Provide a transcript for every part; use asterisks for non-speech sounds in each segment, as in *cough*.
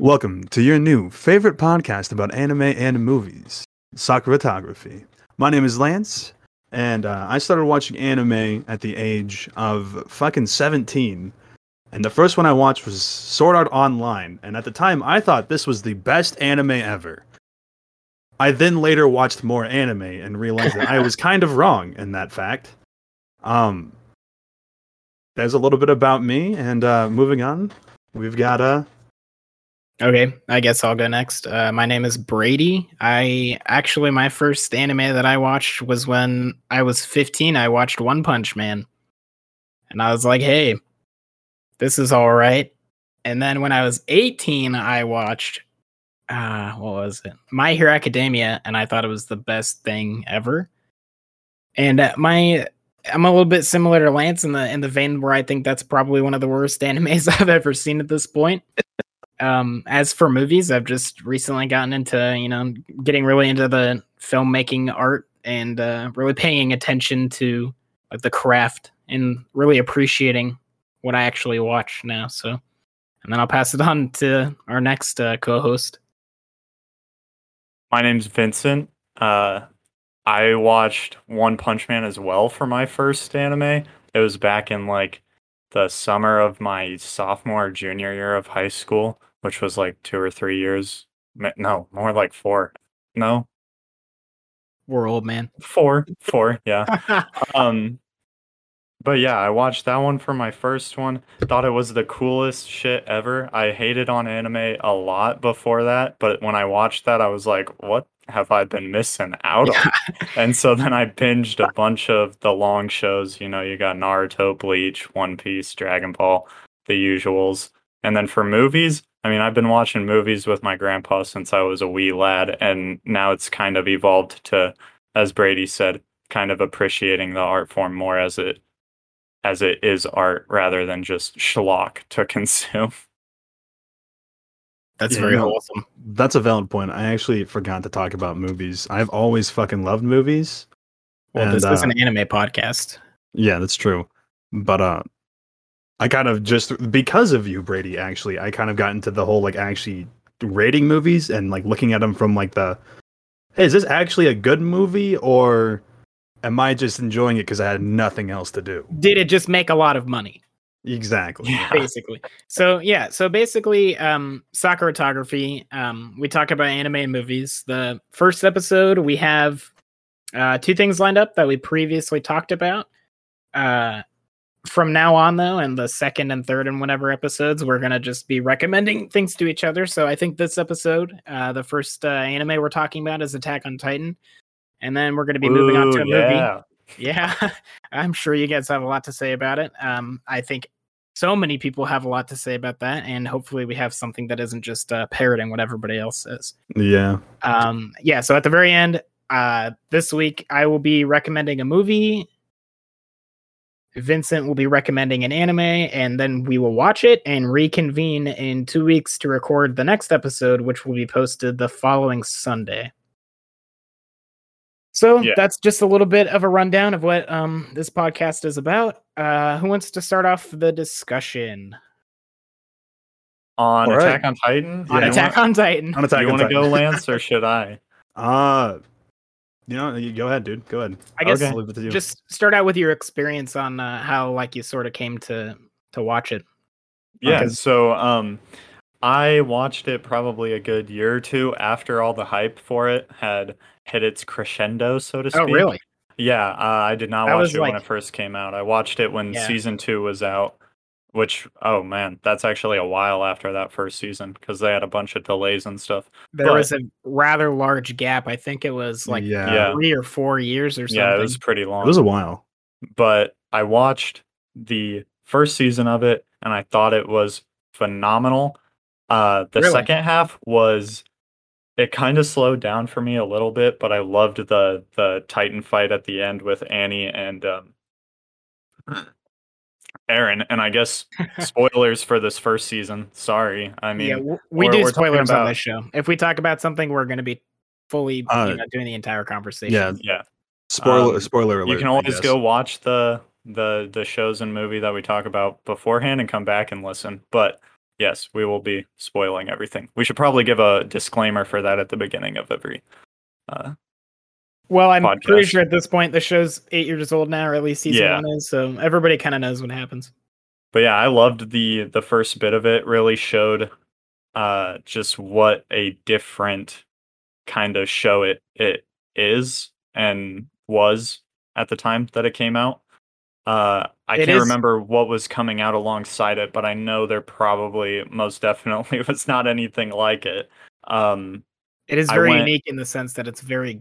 Welcome to your new favorite podcast about anime and movies, Sakuratography. My name is Lance, and uh, I started watching anime at the age of fucking 17. And the first one I watched was Sword Art Online, and at the time I thought this was the best anime ever. I then later watched more anime and realized that I was kind of wrong in that fact. Um, there's a little bit about me, and uh, moving on, we've got uh, Okay, I guess I'll go next. Uh, my name is Brady. I actually, my first anime that I watched was when I was 15. I watched One Punch Man. And I was like, hey, this is all right. And then when I was 18, I watched, uh, what was it? My Hero Academia. And I thought it was the best thing ever. And uh, my, I'm a little bit similar to Lance in the in the vein where I think that's probably one of the worst *laughs* animes I've ever seen at this point um as for movies i've just recently gotten into you know getting really into the filmmaking art and uh really paying attention to like the craft and really appreciating what i actually watch now so and then i'll pass it on to our next uh, co-host My name's Vincent. Uh, I watched One Punch Man as well for my first anime. It was back in like the summer of my sophomore junior year of high school, which was like two or three years. No, more like four. No, we're old man four, four. Yeah. *laughs* Um, but yeah, I watched that one for my first one. Thought it was the coolest shit ever. I hated on anime a lot before that, but when I watched that, I was like, what have I been missing out on? *laughs* *laughs* And so then I binged a bunch of the long shows. You know, you got Naruto, Bleach, One Piece, Dragon Ball, the usuals. And then for movies, I mean, I've been watching movies with my grandpa since I was a wee lad, and now it's kind of evolved to, as Brady said, kind of appreciating the art form more as it as it is art rather than just schlock to *laughs* consume. that's Yeah, very no. wholesome That's a valid point. I actually forgot to talk about movies. I've always fucking loved movies. well And, this is uh, an anime podcast Yeah, that's true. But uh I kind of just because of you, Brady, actually, I kind of got into the whole like actually rating movies and like looking at them from like the hey, is this actually a good movie or am I just enjoying it because I had nothing else to do? did it just make a lot of money Exactly. Yeah. basically. So yeah, so basically, um, Sakuratography. Um, we talk about anime and movies. The first episode, we have uh, two things lined up that we previously talked about. Uh, from now on, though, and the second and third and whatever episodes, we're gonna just be recommending things to each other. So I think this episode, uh, the first uh, anime we're talking about is Attack on Titan, and then we're gonna be moving on to a Ooh, movie. yeah. Yeah, *laughs* I'm sure you guys have a lot to say about it. Um, I think so many people have a lot to say about that, and hopefully we have something that isn't just uh, parroting what everybody else says. Yeah. Um, yeah, so at the very end, uh, this week I will be recommending a movie. Vincent will be recommending an anime, and then we will watch it and reconvene in two weeks to record the next episode, which will be posted the following Sunday. So Yeah. that's just a little bit of a rundown of what um, this podcast is about. Uh, who wants to start off the discussion On All right. Attack on Titan? on Yeah, Attack on Titan? On Attack you want to go, *laughs* Lance, or should I? Uh you know, you go ahead, dude. Go ahead. I guess I'll leave it to you. just start out with your experience on uh, how like you sort of came to to watch it. Yeah, Okay. so um I watched it probably a good year or two after all the hype for it had hit its crescendo, so to speak. Oh, really? Yeah, uh, I did not That watch was it when it first came out. I watched it when Yeah. season 2 was out, which oh man, that's actually a while after that first season because they had a bunch of delays and stuff. There But- was a rather large gap. I think it was like yeah. Yeah. three or four years or something. Yeah, it was pretty long. It was a while. but I watched the first season of it and I thought it was phenomenal. Uh, the Really? second half was it kind of slowed down for me a little bit, but I loved the the Titan fight at the end with Annie and um, Eren. And I guess *laughs* spoilers for this first season. Sorry, I mean, yeah, we we're- do we're talking spoilers on about- this show. If we talk about something, we're going to be fully Uh, you know, doing the entire conversation. Yeah. yeah. Spoiler Um, spoiler alert. you can always go watch the the the shows and movie that we talk about beforehand and come back and listen. But yes, we will be spoiling everything. We should probably give a disclaimer for that at the beginning of every. Uh, Well, I'm pretty sure at this point the show's eight years old now, or at least season Yeah. one is. So everybody kind of knows what happens. but yeah, I loved the the first bit of it. Really showed uh just what a different kind of show it it is and was at the time that it came out. Uh I It can't is- remember what was coming out alongside it, but I know there probably most definitely *laughs* was not anything like it. Um It is very went- unique in the sense that it's very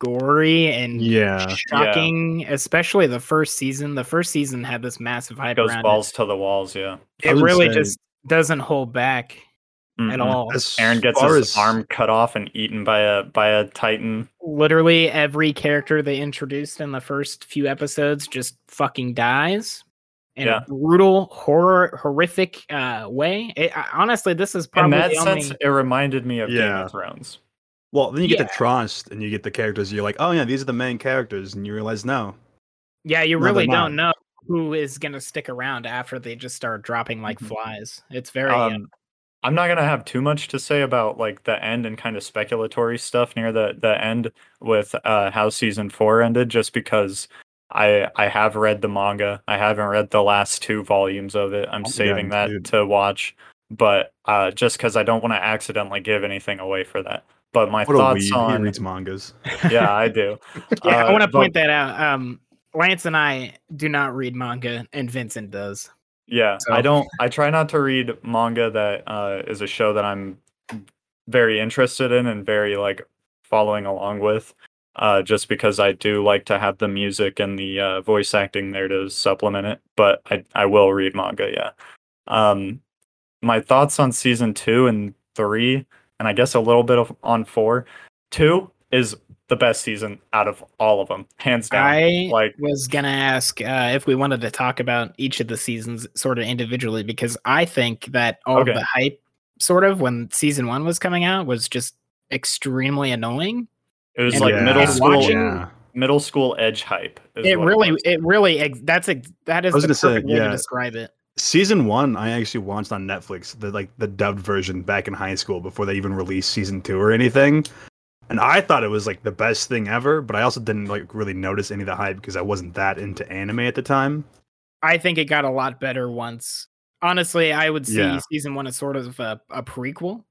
gory and Yeah. shocking, especially the first season. The first season had this massive hype goes around balls to the walls, yeah. it. I It would really say- just doesn't hold back at Mhm. all. As Eren gets his as- arm cut off and eaten by a by a titan. Literally every character they introduced in the first few episodes just fucking dies in Yeah. a brutal, horror, horrific uh, way. It, I- honestly, this is In probably that the only. sense, it reminded me of Game of Thrones. Well, then you get Yeah. the trust and you get the characters. You're like, oh yeah, these are the main characters, and you realize no. Yeah, you No, really don't not. know who is going to stick around after they just start dropping like Mhm. flies. It's very uh, Um, I'm not gonna have too much to say about like the end and kind of speculatory stuff near the the end with uh, how season four ended, just because I I have read the manga. I haven't read the last two volumes of it. I'm Oh, yeah, saving that dude. to watch, but uh, just because I don't want to accidentally give anything away for that. But my What a thoughts weeb. He reads mangas. *laughs* yeah, I do. *laughs* yeah, I uh, want to but- point that out. Um, Lance and I do not read manga, and Vincent does. Yeah, So- I don't. I try not to read manga that uh, is a show that I'm very interested in and very like following along with. Uh, just because I do like to have the music and the uh, voice acting there to supplement it, but I I will read manga. Yeah. Um, my thoughts on season two and three, and I guess a little bit of on four. Two is the best season out of all of them, hands down. I like was gonna ask uh, if we wanted to talk about each of the seasons sort of individually because I think that all Okay. of the hype, sort of when season one was coming out, was just extremely annoying. it was and like Yeah. middle school. watching- Yeah. middle school edge hype. It really, was. it really, that's a that is I was the gonna say, perfect way yeah. to describe it. Season one, I actually watched on Netflix, the like the dubbed version back in high school before they even released season two or anything. And I thought it was like the best thing ever, but I also didn't like really notice any of the hype because I wasn't that into anime at the time. I think it got a lot better once. Honestly, I would see Yeah. season one as sort of a, a prequel.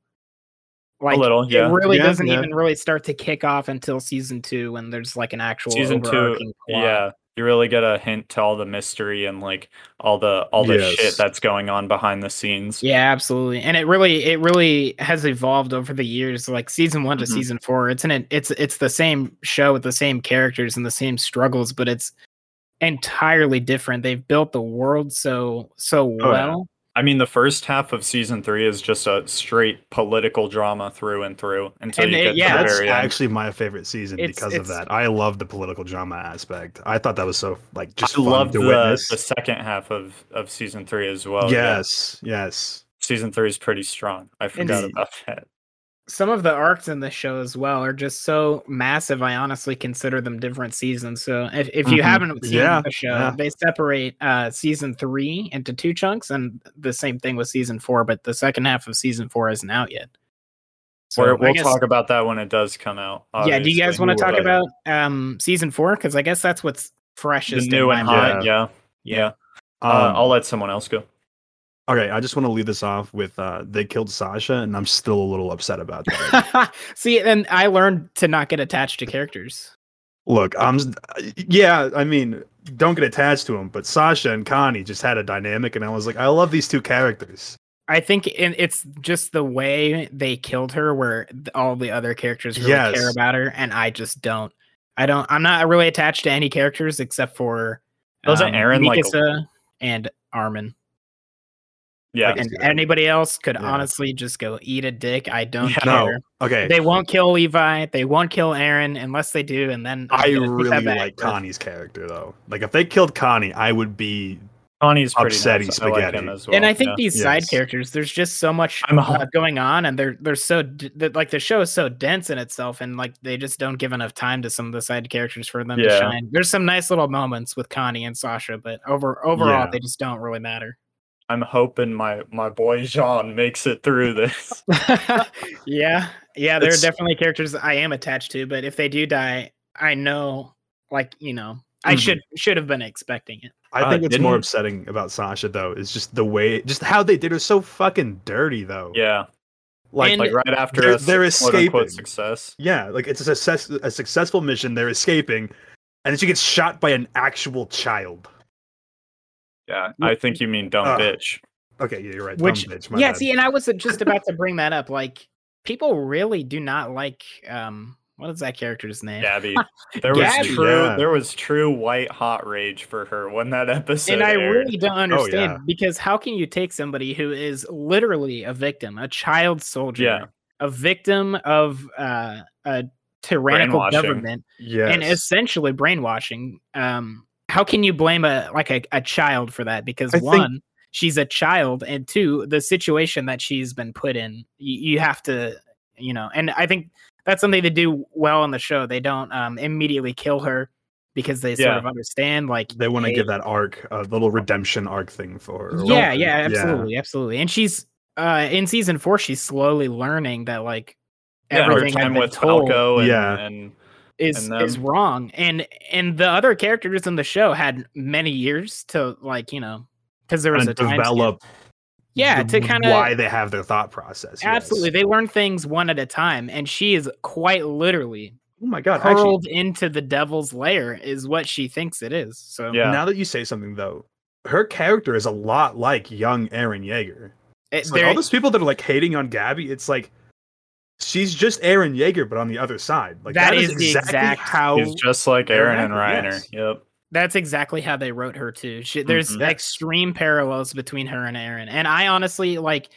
Like little, yeah. it really Yeah, doesn't yeah. even really start to kick off until season two when there's like an actual season two plot. yeah you really get a hint to all the mystery and like all the all the Yes. shit that's going on behind the scenes Yeah, absolutely. And it really it really has evolved over the years like season 1 to Mhm. season 4. It's an it's it's the same show with the same characters and the same struggles, but it's entirely different. They've built the world so so Oh, yeah. Well. i mean the first half of season three is just a straight political drama through and through until And you it- get yeah, to the very end actually my favorite season It's- because of that. I love the political drama aspect. I thought that was so like just i fun love to the, witness. the second half of of season three as well yeah. yes, yes. season three is pretty strong i forgot the- about that Some of the arcs in this show as well are just so massive. I honestly consider them different seasons. So if, if you Mhm. haven't seen Yeah, the show, yeah. they separate uh, season three into two chunks, and the same thing with season four. But the second half of season four isn't out yet. So We're, we'll guess- talk about that when it does come out Yeah, do you guys want to talk will. about um season four? Because I guess that's what's the freshest. new in and my mind. hot yeah yeah, Um, uh, i'll let someone else go okay, I just want to leave this off with uh, they killed Sasha, and I'm still a little upset about that. *laughs* See, and I learned to not get attached to characters. Look, I'm yeah, I mean, don't get attached to them, but Sasha and Connie just had a dynamic, and I was like, I love these two characters. I think in, it's just the way they killed her, where all the other characters really care about her, and I just don't. I don't. I'm not really attached to any characters except for Doesn't Eren, like- and Armin. Yeah Like, and anybody else could Yeah. honestly just go eat a dick. I don't Yeah. No, okay, They won't kill Levi. They won't kill Eren unless they do, and then I'm I gonna take that really like but- Connie's character though. Like, if they killed Connie, I would be connie's pretty Upsetty nice. I like spaghetti. as well and I think yeah. these side characters, there's just so much I'm a- uh, going on, and they're they're so d- that like the show is so dense in itself, and like they just don't give enough time to some of the side characters for them to shine. There's some nice little moments with Connie and Sasha, but over overall Yeah. they just don't really matter. I'm hoping my my boy Jean makes it through this. *laughs* yeah, yeah, there It's- are definitely characters I am attached to, but if they do die, I know, like you know, I Mhm. should should have been expecting it. I Uh, think what's more upsetting about Sasha though is just the way, just how they did her so fucking dirty though. yeah, like, And- like right after They're- a they're quote escaping. success. yeah, like it's a success, a successful mission. They're escaping, and then she gets shot by an actual child. Yeah, I think you mean dumb Ugh. bitch. Okay, yeah, you're right. dumb Which, bitch, my yeah, bad. see, and I was just about to bring that up. Like, people really do not like um, what is that character's name? Gabby. *laughs* There was Gabby. true Yeah. there was true white hot rage for her when that episode and I aired. really don't understand yeah. because how can you take somebody who is literally a victim, a child soldier, Yeah. a victim of uh, a tyrannical government, yes. and essentially brainwashing? Um, how can you blame a like a, a child for that? Because I think- one, she's a child, and two, the situation that she's been put in, you, you have to, you know, and I think that's something they do well on the show. They don't um, immediately kill her because they sort of understand, like they want to give that arc, a little redemption arc thing for her. or yeah, whatever. yeah, absolutely, absolutely. And she's uh in season four, she's slowly learning that like Yeah, everything I've time with told Falco and, Yeah. and is and is wrong. And and the other characters in the show had many years to like, you know, because there was and a time skip. develop. Yeah, the- to kind of why they have their thought process. yes. absolutely. They learn things one at a time, and she is quite literally Oh my god! Actually, hurled into the devil's lair, is what she thinks it is. So Yeah. now that you say something though, her character is a lot like young Eren Yeager. it, like all those people that are like hating on Gabby, it's like she's just Eren Yeager, but on the other side. Like That that is is, exactly exact- how. he's just like Eren and Eren, Reiner. yes. Yep. That's exactly how they wrote her too. She, there's Mhm. Extreme parallels between her and Eren, and I honestly like.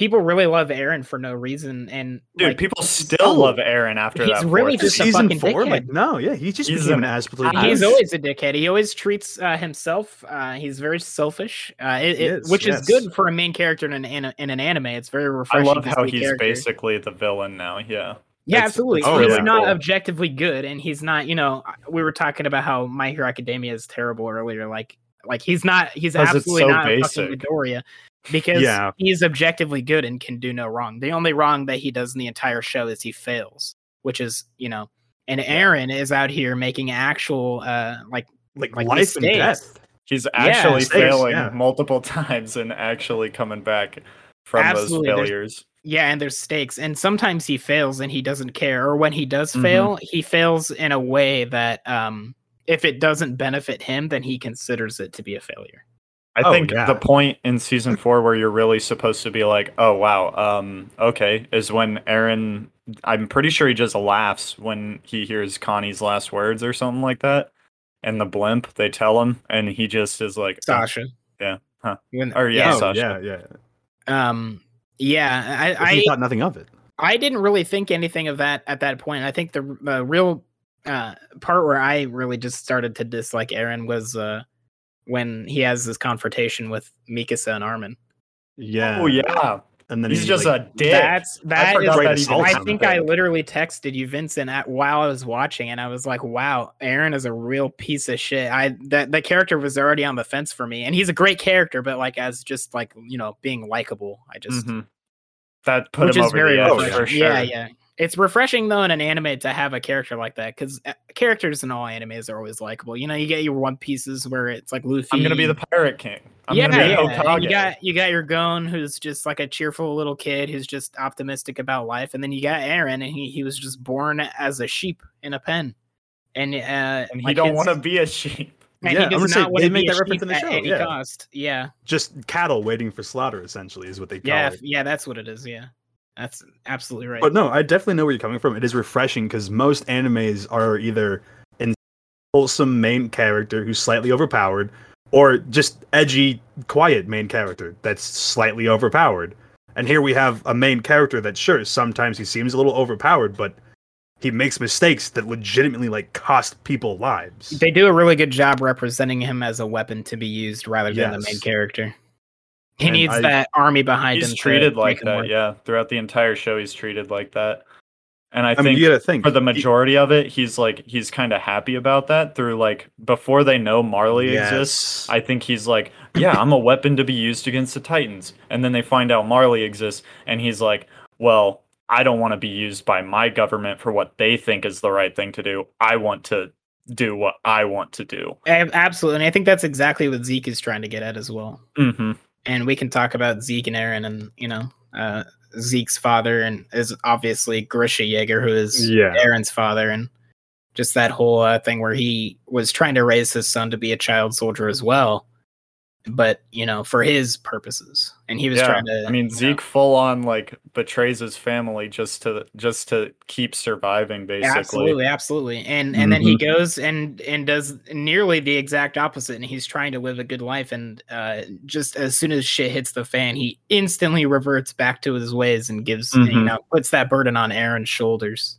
People really love Eren for no reason, and Dude, like, people still Oh. love Eren after He's that. He's really just season. season fucking four, dickhead. like no, yeah, he just He's became an an absolute. he's always a dickhead. He always treats uh, himself. Uh, he's very selfish, uh, it, it- is, which yes. is good for a main character in an, in, an anime. It's very refreshing. I love how he's character. basically the villain now. Yeah. Yeah, It's- absolutely. it's Oh, he's really not cool. objectively good, and he's not. You know, we were talking about how My Hero Academia is terrible earlier. Like, like he's not. He's absolutely so not basic. fucking Midoriya because Yeah. he's objectively good and can do no wrong. The only wrong that he does in the entire show is he fails, which is you know. And Eren is out here making actual, uh, like like, like life and death. He's actually mistakes, failing yeah. multiple *laughs* times and actually coming back from Absolutely, those there's- failures. Yeah, and there's stakes. And sometimes he fails and he doesn't care. Or when he does Mhm. fail, he fails in a way that um if it doesn't benefit him, then he considers it to be a failure. I Oh, think yeah. the point in season four where you're really supposed to be like, oh wow, um, okay, is when Eren. I'm pretty sure he just laughs when he hears Connie's last words or something like that. And the blimp, they tell him, and he just is like, oh, Sasha. yeah, huh. When, Or, yeah, oh, Sasha. yeah, yeah. Um yeah, But I, he I thought nothing of it. I didn't really think anything of that at that point. I think the the real uh part where I really just started to dislike Eren was uh when he has this confrontation with Mikasa and Armin. Yeah. oh yeah, And then he's he, just like, a dick. That's that forgot is- that he did I something. think I literally texted you, Vincent, at, while I was watching, and I was like, "Wow, Eren is a real piece of shit." I that that character was already on the fence for me, and he's a great character, but like as just like you know being likable, I just Mhm. That put which him is over very the edge for sure. yeah, yeah. It's refreshing though in an anime to have a character like that because characters in all animes are always likable. You know, you get your One Pieces where it's like Luffy. I'm gonna be the pirate king. I'm yeah, gonna be yeah. Hokage. You got you got your Gon, who's just like a cheerful little kid who's just optimistic about life, and then you got Eren, and he he was just born as a sheep in a pen, and uh, and he like don't want to be a sheep. *laughs* and Yeah, he I'm does gonna say, not want they to make be a that reference sheep in the at show, any yeah. cost. Yeah, just cattle waiting for slaughter. Essentially, is what they call yeah, it. f- yeah. That's what it is. Yeah, that's absolutely right. But no, I definitely know where you're coming from. It is refreshing because most animes are either in wholesome main character who's slightly overpowered, or just edgy, quiet main character that's slightly overpowered. And here we have a main character that sure sometimes he seems a little overpowered, but he makes mistakes that legitimately like cost people lives. They do a really good job representing him as a weapon to be used rather than the main character. He And needs I- that army behind him. He's to treated like that, work. yeah. Throughout the entire show, he's treated like that. And I, I think mean, think for the he- majority of it, he's like he's kind of happy about that through like before they know Marley exists. I think he's like, yeah, I'm a weapon to be used against the Titans. And then they find out Marley exists, and he's like, well, I don't want to be used by my government for what they think is the right thing to do. I want to do what I want to do. Ab- Absolutely. And I think that's exactly what Zeke is trying to get at as well. hmm And we can talk about Zeke and Eren and, you know, uh, Zeke's father and is obviously Grisha Yeager, who is Yeah. Eren's father. And just that whole uh, thing where he was trying to raise his son to be a child soldier as well. But, you know, for his purposes. And he was yeah, trying to. I mean, you know- Zeke full on like betrays his family just to just to keep surviving, basically. Absolutely, absolutely. And and then he goes and and does nearly the exact opposite and he's trying to live a good life and uh just as soon as shit hits the fan, he instantly reverts back to his ways and gives you Mhm. know, puts that burden on Eren's shoulders.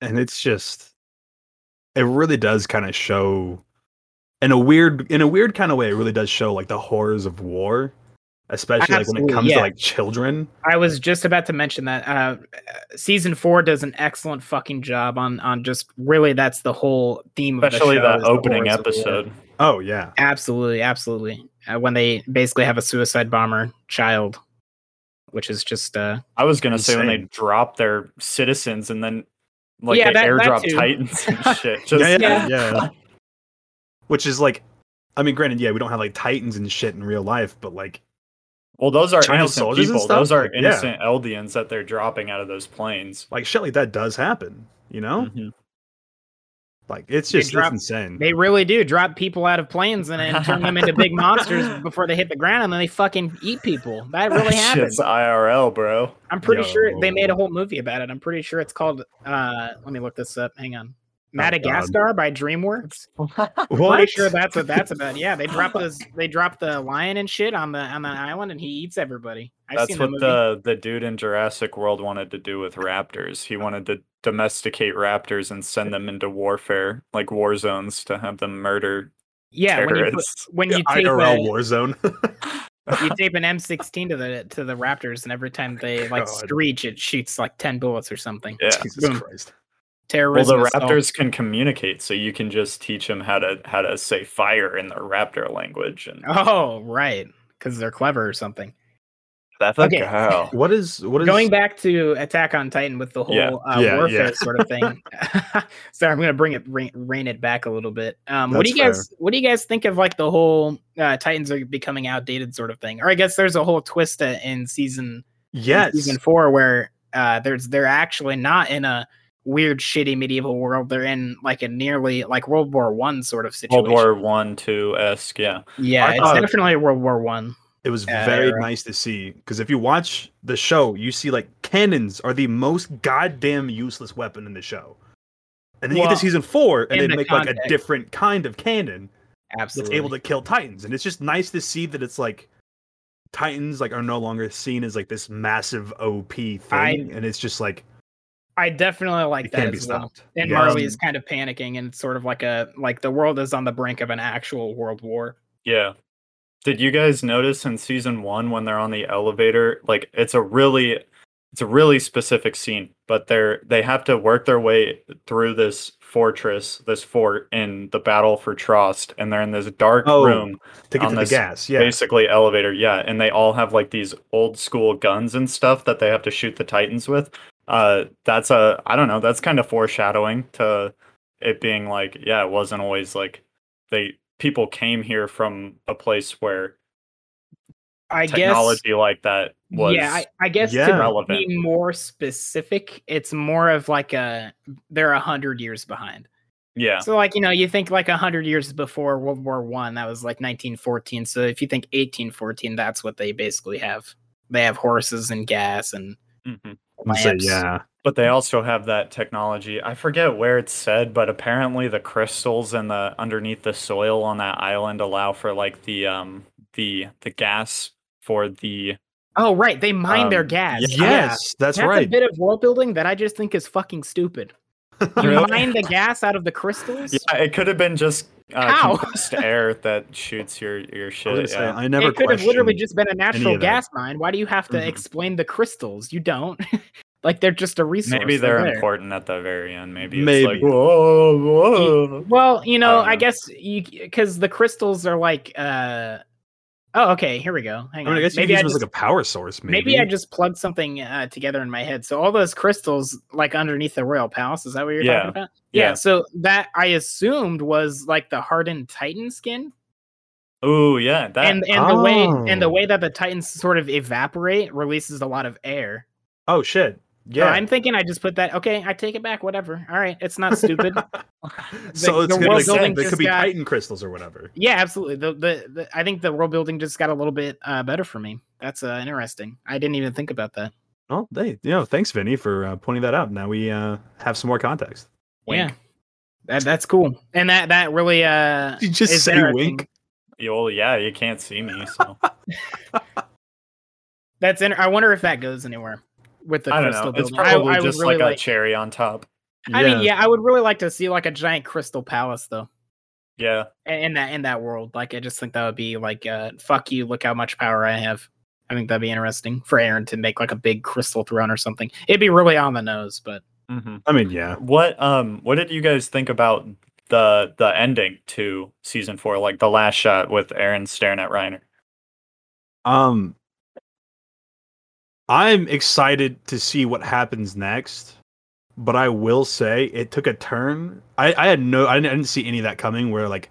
and it's just it really does kind of show in a weird in a weird kind of way it really does show like the horrors of war especially like when it comes yeah. to like children I was just about to mention that uh season 4 does an excellent fucking job on on just really that's the whole theme of Especially the show the opening horrors of war. episode. oh yeah Absolutely, absolutely. Uh, when they basically have a suicide bomber child, which is just uh I was gonna say when they drop their citizens and then like Yeah, they that- that airdrop too. titans and *laughs* shit. Just yeah, yeah, Yeah. Yeah. which is like i mean granted yeah we don't have like titans and shit in real life but like well, those are Child innocent soldiers people. Those are Like, yeah. innocent Eldians that they're dropping out of those planes. like shit like that does happen you know Mhm. like it's They just drop- it's insane they really do drop people out of planes and, then turn them into big *laughs* monsters before they hit the ground and then they fucking eat people. That really *laughs* That happens. Shit's IRL, bro. I'm pretty sure they made a whole movie about it. I'm pretty sure it's called uh let me look this up. Hang on. God. Madagascar by *laughs* DreamWorks. what Pretty sure that's what that's about. Yeah, they drop this they drop the lion and shit on the on the island and he eats everybody. I've That's seen what movie. the the dude in Jurassic World wanted to do with raptors. He wanted to domesticate raptors and send them into warfare, like war zones, to have them murder Yeah, when you put, terrorists. when you tape irl a, war zone *laughs* you tape an *laughs* M16 to the to the Raptors, and every time they like God. screech, it shoots like ten bullets or something. Yeah. jesus Boom. christ Well, the assault. raptors can communicate, so you can just teach them how to how to say fire in the raptor language. And Oh, right, because they're clever or something. that's okay. girl. *laughs* what is what is Going back to Attack on Titan with the whole Yeah. uh, Yeah, warfare yeah. sort of thing. *laughs* *laughs* Sorry, I'm gonna bring it rein, rein it back a little bit. Um, what do That's you guys What do you guys think of like the whole uh, Titans are becoming outdated sort of thing? Or I guess there's a whole twist uh, in season in yes season four where uh there's they're actually not in a weird shitty medieval world they're in like a nearly like world war one sort of situation World War One, Two esque, yeah. yeah I it's thought- definitely world war one It was Yeah, very right. nice to see because if you watch the show, you see like cannons are the most goddamn useless weapon in the show. And then you get to season four, and they the make like a different kind of cannon that's able to kill titans. And it's just nice to see that it's like titans like are no longer seen as like this massive OP thing, I- and it's just like i definitely like it that can't be as well and Yeah. marley is kind of panicking and it's sort of like a like the world is on the brink of an actual world war Yeah. Did you guys notice in season one when they're on the elevator? Like it's a really it's a really specific scene, but they're they have to work their way through this fortress, this fort in the battle for Trost, and they're in this dark Oh, room, to get on to the gas. Yeah, basically elevator, yeah. And they all have like these old school guns and stuff that they have to shoot the Titans with. Uh that's a I don't know, that's kind of foreshadowing to it being like, yeah, it wasn't always like they people came here from a place where i guess technology like that was yeah, I, I guess Yeah. to relevant. be more specific, it's more of like a they're a hundred years behind. yeah So like you know, you think like a hundred years before World War One, that was like 1914. So if you think 1814, that's what they basically have. They have horses and gas and mhm. I'd say, yeah. but they also have that technology i forget where it's said but apparently the crystals and the underneath the soil on that island allow for like the um the the gas for the Oh right, they mine their Um, gas. yeah. Yeah. Yes, that's, That's a right. bit of world building that I just think is fucking stupid. *laughs* You Really? mine the gas out of the crystals. yeah it could have been just uh, How? compressed air that shoots your your I, was shit gonna say, yeah. I never it could have literally just been a natural gas mine. Why do you have to Mhm. explain the crystals? You don't. *laughs* Like they're just a resource. Maybe they're there. important at the very end. Maybe it's Maybe. like whoa, whoa. Well, you know, don't I, guess you because the crystals are like. uh Oh, okay. Here we go. Hang I on. mean, I guess maybe I use just, it as like a power source. Maybe. maybe I just plugged something uh, together in my head. So all those crystals, like underneath the royal palace, is that what you're Yeah. talking about? Yeah. Yeah. So that I assumed was like the hardened Titan skin, Oh yeah. That and and the way and the Oh. way that the Titans sort of evaporate releases a lot of air. Oh shit! Yeah. Yeah. I'm thinking I just put that. Okay, I take it back. Whatever. All right, it's not stupid. *laughs* so the it's world gonna be building they could be got- Titan crystals or whatever. Yeah, absolutely. The, the the I think the world building just got a little bit uh, better for me. That's uh, interesting. I didn't even think about that. Well, they you know, thanks, Vinny, for uh, pointing that out. Now we uh, have some more context. Yeah, that that's cool. And that that really uh Did *laughs* you just say wink? Yeah, well, yeah, you can't see me, so *laughs* That's in, I wonder if that goes anywhere with the I don't crystal know. It's building. I- probably I, would just really like, like. a cherry on top. I mean, yeah, I would really like to see like a giant crystal palace though. Yeah, in- In that in that world, like I just think that would be like, uh, fuck you, look how much power I have. I think that'd be interesting for Eren to make like a big crystal throne or something. It'd be really on the nose, but hmm I mean, yeah. What um what did you guys think about the the ending to season four, like the last shot with Eren staring at Reiner? Um, I'm excited to see what happens next, but I will say it took a turn. I, I had no, I didn't, I didn't see any of that coming. Where like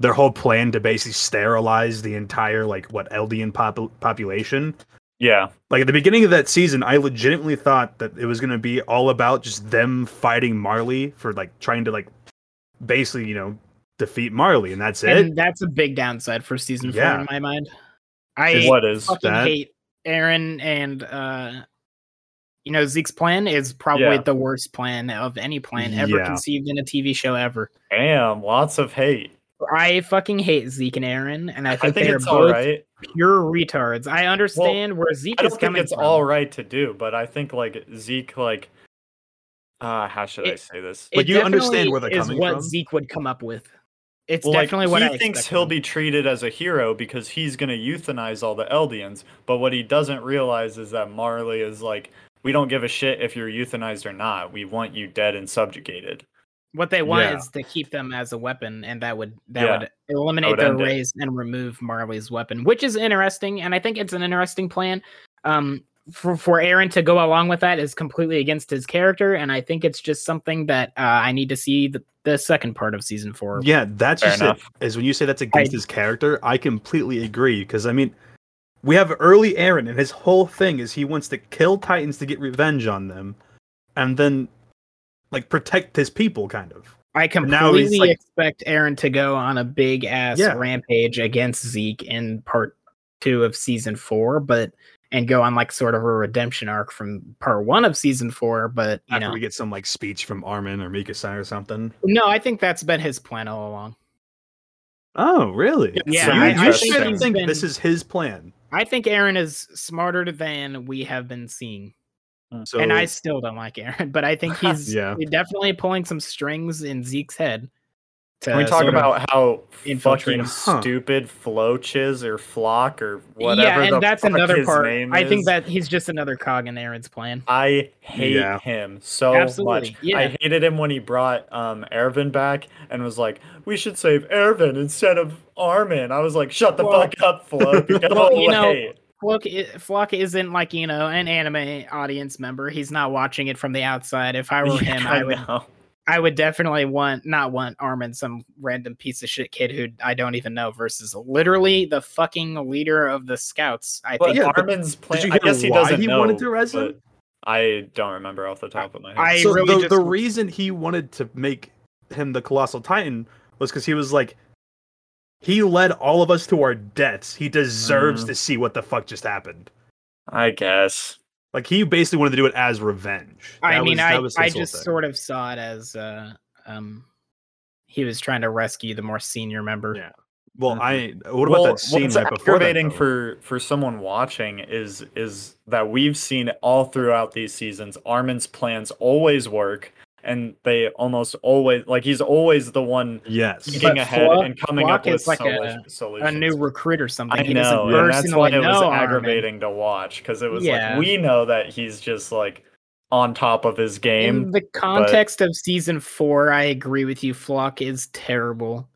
their whole plan to basically sterilize the entire like what Eldian pop- population. Yeah, Like at the beginning of that season, I legitimately thought that it was going to be all about just them fighting Marley for like trying to like basically you know defeat Marley, and that's it. and that's a big downside for season four in my mind. I what is fucking that? hate Eren and uh you know Zeke's plan is probably Yeah. the worst plan of any plan ever Yeah. conceived in a TV show ever. damn lots of hate. I fucking hate Zeke and Eren, and I I think, think they're it's both all right. pure retards. I understand where Zeke I is don't think coming it's from. all right to do, but I think like Zeke like uh how should I say this? But It you understand where they're is coming what from? What Zeke would come up with. It's Well, like, definitely what he I thinks he'll him. be treated as a hero because he's gonna euthanize all the Eldians. But what he doesn't realize is that Marley is like, we don't give a shit if you're euthanized or not. We want you dead and subjugated. What they want Yeah. is to keep them as a weapon, and that would that Yeah. would eliminate would their end it. race and remove Marley's weapon, which is interesting, and I think it's an interesting plan. Um, for for Eren to go along with that is completely against his character, and I think it's just something that uh, I need to see the, the second part of season four. Yeah, that's Fair just enough. it. Is when you say that's against I- his character, I completely agree. Because I mean, we have early Eren, and his whole thing is he wants to kill Titans to get revenge on them, and then like protect his people, kind of. I now he's, completely like- expect Eren to go on a big ass Yeah. rampage against Zeke in part two of season four, but and go on like sort of a redemption arc from part one of season four. But you After know, we get some like speech from Armin or Mikasa or something. no, I think that's been his plan all along. Oh, really? Yeah, So you, I- I you think think been- this is his plan. I think Eren is smarter than we have been seeing. Hmm. So and I still don't like Eren, *laughs* but I think *laughs* he's Yeah. definitely pulling some strings in Zeke's head. To Can we talk about how fucking him. Huh. stupid Floaches or Flock or whatever yeah, and the that's fuck another part. name I think that he's just another cog in Eren's plan. I hate Yeah. him so Absolutely, much. yeah. I hated him when he brought um Erwin back and was like, "We should save Erwin instead of Armin." I was like, "Shut the Well- fuck up, Flo. *laughs* Go Well, you know. Floch, Floch isn't like you know an anime audience member. He's not watching it from the outside. If I were *laughs* him, Yeah, I would know. I would definitely want not want Armin, some random piece of shit kid who I don't even know, versus literally the fucking leader of the scouts. I But think yeah, Armin's plan. Did you I hear guess he why doesn't he know. wanted to res him? I don't remember off the top of my head. I so really the, just the reason he wanted to make him the colossal titan was because he was like he led all of us to our deaths he deserves Mhm. to see what the fuck just happened I guess. Like he basically wanted to do it as revenge I mean, was- I that was I just thing. sort of saw it as uh, um, he was trying to rescue the more senior member. Yeah. well Mhm. i what about that scene what's right before that, aggravating for for someone watching is is that we've seen all throughout these seasons Armin's plans always work and they almost always like he's always the one yes thinking But ahead Floch- and coming Floch up with is like a- solu- A solutions. new recruit or something. I he know, and that's why it was know Armin. aggravating to watch because it was Yeah. like we know that he's just like on top of his game. In the context of season four, I agree with you. Floch is terrible.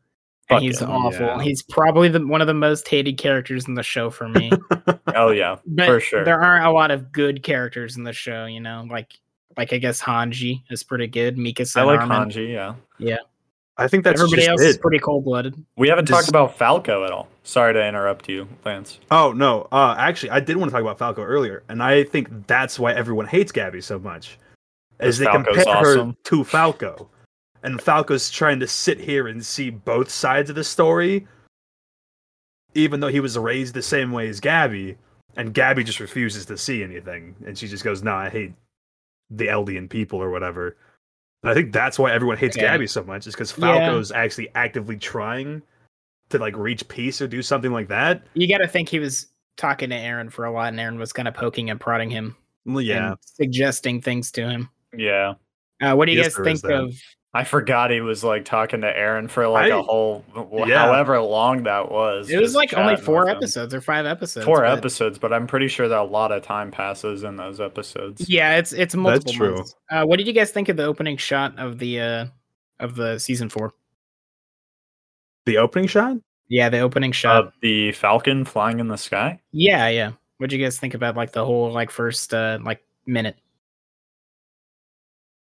And he's him, awful. yeah. He's probably the, one of the most hated characters in the show for me. *laughs* oh yeah, but for sure. there aren't a lot of good characters in the show, you know, like like I guess Hanji is pretty good. Mika I like Armin. Hanji. Yeah, Yeah. I think that's Everybody just else it. is pretty cold blooded. we haven't Does- talked about Falco at all. Sorry to interrupt you, Lance. Oh no, uh, actually, I did want to talk about Falco earlier, and I think that's why everyone hates Gabby so much, is they Falco's compare her to Falco, and Falco's trying to sit here and see both sides of the story, even though he was raised the same way as Gabby, and Gabby just refuses to see anything, and she just goes, "No, I hate the Eldian people or whatever." And I think that's why everyone hates Yeah. Gabby so much, is because Yeah. Falco's actually actively trying to like reach peace or do something like that. You got to think he was talking to Eren for a lot, and Eren was kind of poking and prodding him, Well, yeah. and suggesting things to him. Yeah, Uh, what do you Yes, guys think of? I forgot he was like talking to Eren for like I- a whole, Yeah. however long that was. It was like only four with him. episodes or five episodes. Four but- episodes, but I'm pretty sure that a lot of time passes in those episodes. Yeah, it's it's multiple That's true. months. Uh, what did you guys think of the opening shot of the uh of the season four? The opening shot? Yeah, the opening shot. Uh, the Falcon flying in the sky. yeah, yeah. What did you guys think about like the whole like first uh like minute?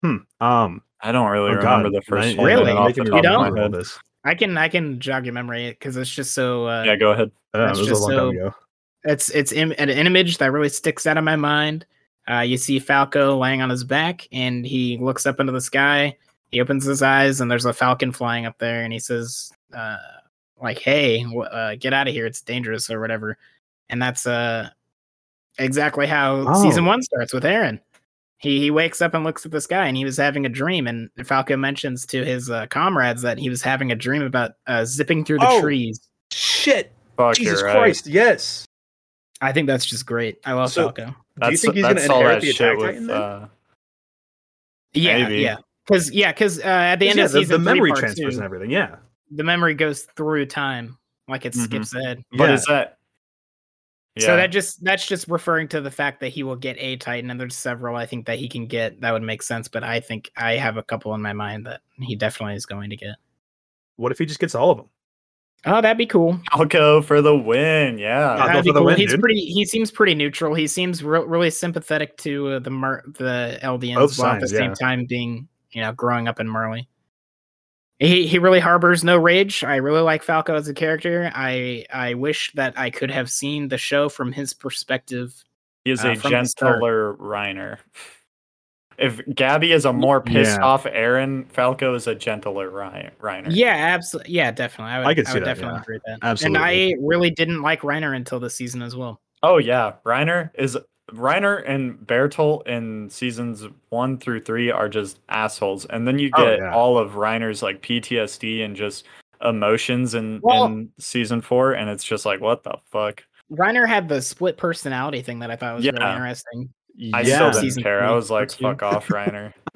Hmm. Um. I don't really oh, remember God. the first Now- one Really? minute off making the me top of don't? my remember head. this. I can I can jog your memory because it's just so uh, Yeah, go ahead. Uh, That's it was just a long so- time ago. it's it's Im- an, an image that really sticks out of my mind. Uh, you see Falco laying on his back, and he looks up into the sky. He opens his eyes, and there's a falcon flying up there, and he says, uh, "Like, hey, wh- uh, get out of here! It's dangerous, or whatever." And that's uh exactly how season Oh. one starts with Eren. He he wakes up and looks at the sky, and he was having a dream. And Falco mentions to his uh, comrades that he was having a dream about uh, zipping through the Oh. trees. Shit! Fuck, Jesus right. Christ! Yes. I think that's just great. I love So- Falco. Do you think he's gonna that's all inherit the shit Attack with. Titan then? Uh, Yeah, Maybe. yeah. Because yeah, because uh, at the end yeah, of the, season the memory three, part transfers two, and everything. Yeah. the memory goes through time, like it Mhm. skips ahead. but yeah. is that? Yeah. So that just that's just referring to the fact that he will get a Titan, and there's several I think that he can get that would make sense. But I think I have a couple in my mind that he definitely is going to get. what if he just gets all of them? Oh, that'd be cool. Falco for the win. Yeah. I'll go That'd be for the cool. win, He's dude. pretty. He seems pretty neutral. He seems re- really sympathetic to uh, the Mer- the Eldians, Both while at the sides, same time being you know growing up in Marley. He he really harbors no rage. I really like Falco as a character. I I wish that I could have seen the show from his perspective. He is uh, a from the start. gentler Reiner. *laughs* If Gabby is a more pissed Yeah. off Eren, Falco is a gentler Ry- Reiner. Yeah, absolutely. Yeah, definitely. I would, I could see would that, definitely yeah. agree with that. Absolutely. And I really didn't like Reiner until this season as well. Oh yeah, Reiner is Reiner and Bertolt in seasons one through three are just assholes, and then you Oh, get yeah. all of Reiner's like PTSD and just emotions in Well- in season four, and it's just like what the fuck. Reiner had the split personality thing that I thought was really interesting. I yeah. still didn't Season care. I was like, fuck off, Reiner. *laughs*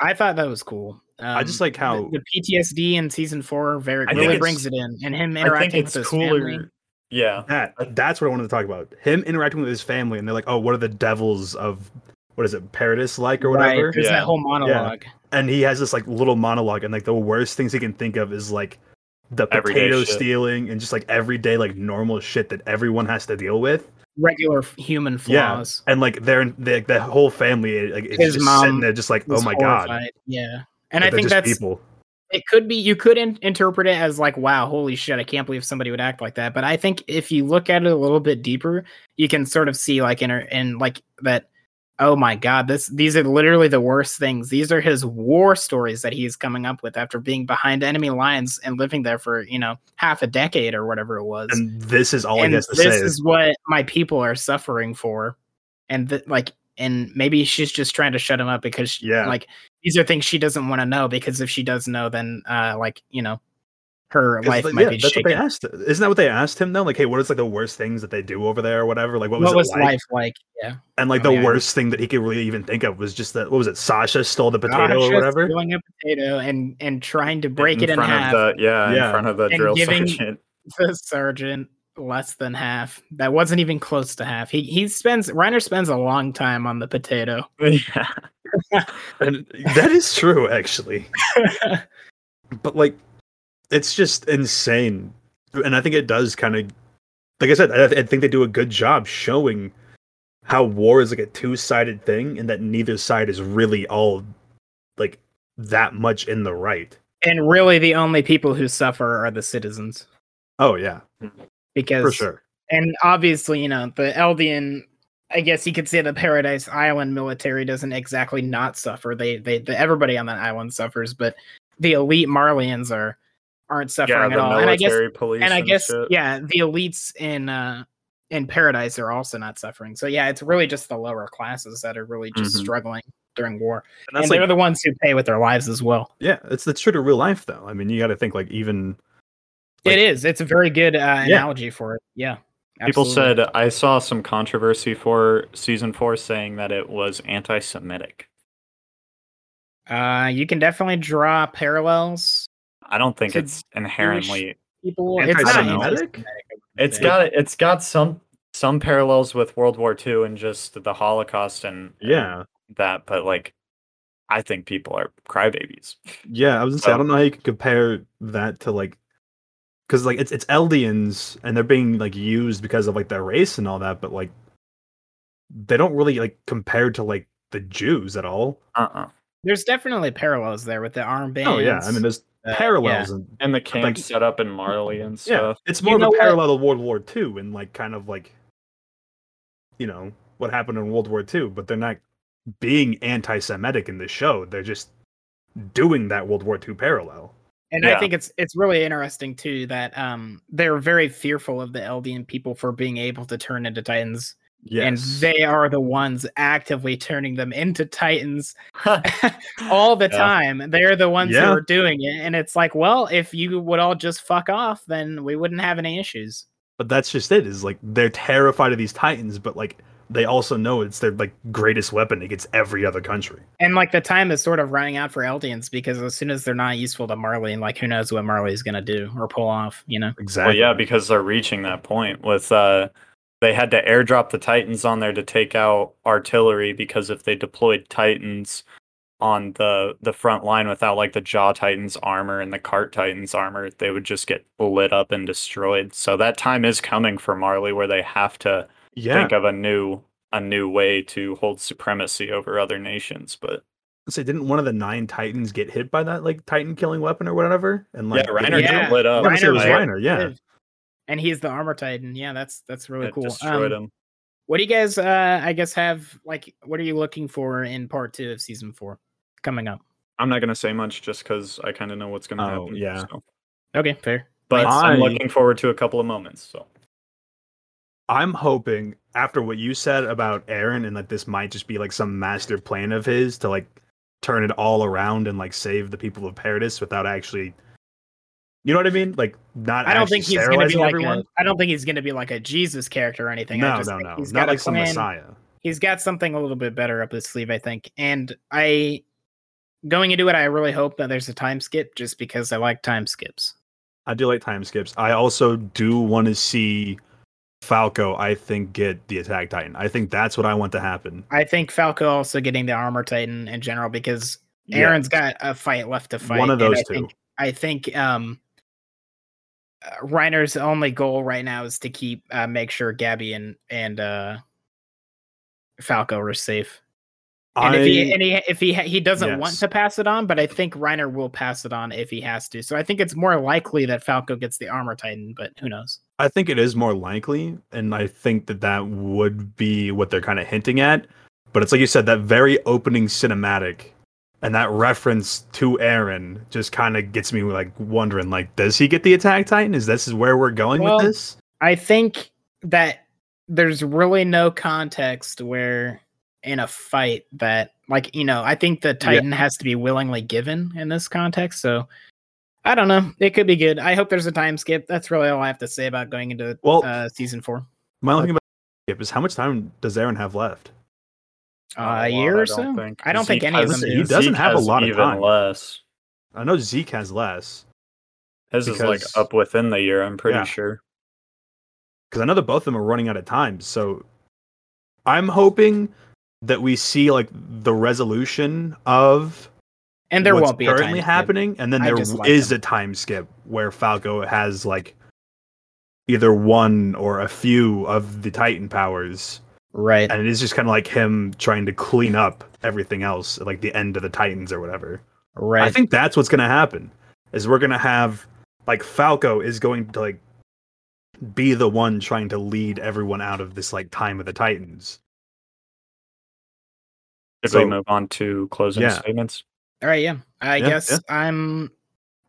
I thought that was cool. Um, I just like how the, PTSD in season four very really brings it in, and him interacting I think interacting it's with his cooler. family. Yeah, that that's what I wanted to talk about. Him interacting with his family, and they're like, "Oh, what are the devils of what is it, paradise like or whatever?" Right, there's Yeah. that whole monologue. And he has this like little monologue, and like the worst things he can think of is like the Everyday potato shit. stealing and just like everyday like normal shit that everyone has to deal with. Regular f- human Yeah. flaws. And like they're the, the whole family like is His just mom sitting there just like, "Oh was my god." Yeah, and But I think just that's people. It could be you could in- interpret it as like wow holy shit i can't believe somebody would act like that but i think if you look at it a little bit deeper you can sort of see like in in like that oh my god this these are literally the worst things these are his war stories that he's coming up with after being behind enemy lines and living there for you know half a decade or whatever it was And this is all and he has to say. this is what my people are suffering for and th- like and maybe she's just trying to shut him up because she, Yeah. like these are things she doesn't want to know because if she does know then uh like you know her life like, might yeah, be that's what they shaken asked. Isn't that what they asked him though? Like, hey, what is like the worst things that they do over there or whatever? Like, what was what was like? life like yeah And like Oh, the yeah. worst thing that he could really even think of was just that what was it? Sasha stole the potato Sasha or whatever. stealing a potato and and trying to break it in front half of the yeah, Yeah. in front of the drill giving- sergeant. *laughs* the sergeant less than half. That wasn't even close to half. He he spends Reiner spends a long time on the potato. *laughs* yeah. And that is true, actually. *laughs* But like, it's just insane, and I think it does kind of, like I said, I, I think they do a good job showing how war is like a two-sided thing, and that neither side is really all like that much in the right. and really, the only people who suffer are the citizens Oh yeah, because for sure. and obviously, you know, the Eldian. I guess you could say the Paradise Island military doesn't exactly not suffer. They they the, everybody on that island suffers, but the elite Marleyans are aren't Yeah, suffering the at all. And I guess military police. and I guess shit. yeah, the elites in uh in Paradise are also not suffering. So yeah, it's really just the lower classes that are really just Mhm. struggling during war, And that's and like, they're the ones who pay with their lives as well. yeah, it's that's true to real life though. I mean, you got to think like even Like- it is. It's a very good uh, Yeah. analogy for it. Yeah. People said I saw some controversy for season four saying that it was anti-Semitic. uh, you can definitely draw parallels. I don't think it's inherently. People, it's Anti-Semitic? anti-Semitic, I would It's say. got it's got some some parallels with World War II and just the Holocaust and and yeah, that, but like, I think people are crybabies. yeah. I was gonna say I don't know how you can compare that to like because like it's it's Eldians and they're being like used because of like their race and all that, but like they don't really like compare to like the Jews at all. Uh-uh. There's definitely parallels there with the armbands. Oh yeah, I mean there's uh, parallels and And the camp Like- set up in Marley and yeah, stuff. it's You more of know a what? parallel to World War II and like kind of like you know what happened in World War II, but they're not being anti-Semitic in the show. They're just doing that World War II parallel. And I think it's it's really interesting too that um they're very fearful of the Eldian people for being able to turn into Titans, Yes. and they are the ones actively turning them into Titans *laughs* all the Yeah. time. They're the ones Yeah. who are doing it, and it's like, well, if you would all just fuck off, then we wouldn't have any issues. but that's just it is like they're terrified of these titans but like they also know it's their like greatest weapon against every other country And like the time is sort of running out for Eldians because as soon as they're not useful to Marley, like who knows what Marley's gonna do or pull off, you know? Well, exactly yeah, because they're reaching that point with uh they had to airdrop the Titans on there to take out artillery because if they deployed Titans on the the front line without like the Jaw Titans armor and the Cart Titans armor, they would just get lit up and destroyed. So that time is coming for Marley where they have to yeah think of a new a new way to hold supremacy over other nations. But say didn't one of the nine titans get hit by that like titan killing weapon or whatever and like yeah, Reiner Yeah. lit up. I it was Reiner- Reiner, yeah. And he's the armor titan. Yeah, that's that's really It cool. destroyed Um, him. What do you guys uh I guess have like what are you looking for in part two of season four coming up? I'm not gonna say much just because I kind of know what's gonna Oh, happen. yeah. so. Okay, fair. But I'm looking forward to a couple of moments. So i'm hoping after what you said about Eren and that this might just be like some master plan of his to like turn it all around and like save the people of paradis without actually you know what i mean like not I don't think he's gonna be like everyone a, I don't think he's gonna be like a Jesus character or anything. I no just no, no. He's not like some messiah he's got something a little bit better up his sleeve, I think. And I going into it, I really hope that there's a time skip just because I like time skips. I do like time skips. I also do want to see Falco, I think, get the attack titan. I think that's what I want to happen. I think Falco also getting the armor titan in general because Yeah. Eren's got a fight left to fight. One of those I two. Think, I think um uh, Reiner's only goal right now is to keep uh, make sure Gabby and and uh Falco are safe. And if he and he if he he doesn't want to pass it on, but I think Reiner will pass it on if he has to. So I think it's more likely that Falco gets the armor titan, but who knows? I think it is more likely, and I think that that would be what they're kind of hinting at. But it's like you said, that very opening cinematic and that reference to Eren just kind of gets me like wondering, like, does he get the attack titan? Is this is where we're going Well, with this? I think that there's really no context where in a fight that like you know I think the Titan has to be willingly given in this context. So I don't know. It could be good. I hope there's a time skip. That's really all I have to say about going into Well, uh, season four. my only thing about skip is how much time does Eren have left? Uh, Not a lot, year I or don't so. think. I don't think Zeke any of has- them He do. doesn't Zeke have a lot of even time. less. I know Zeke has less. His is like up within the year. I'm pretty Yeah. sure. because I know that both of them are running out of time. So I'm hoping that we see like the resolution of And there what's won't be a time currently skip. happening, and then I there like is them. a time skip where Falco has like either one or a few of the Titan powers, Right. and it is just kind of like him trying to clean up everything else, like the end of the Titans or whatever. Right. I think that's what's gonna happen. Is we're gonna have like Falco is going to like be the one trying to lead everyone out of this like time of the Titans. Did So- we move on to closing Yeah. statements? All right, yeah. I Yeah, guess yeah. I'm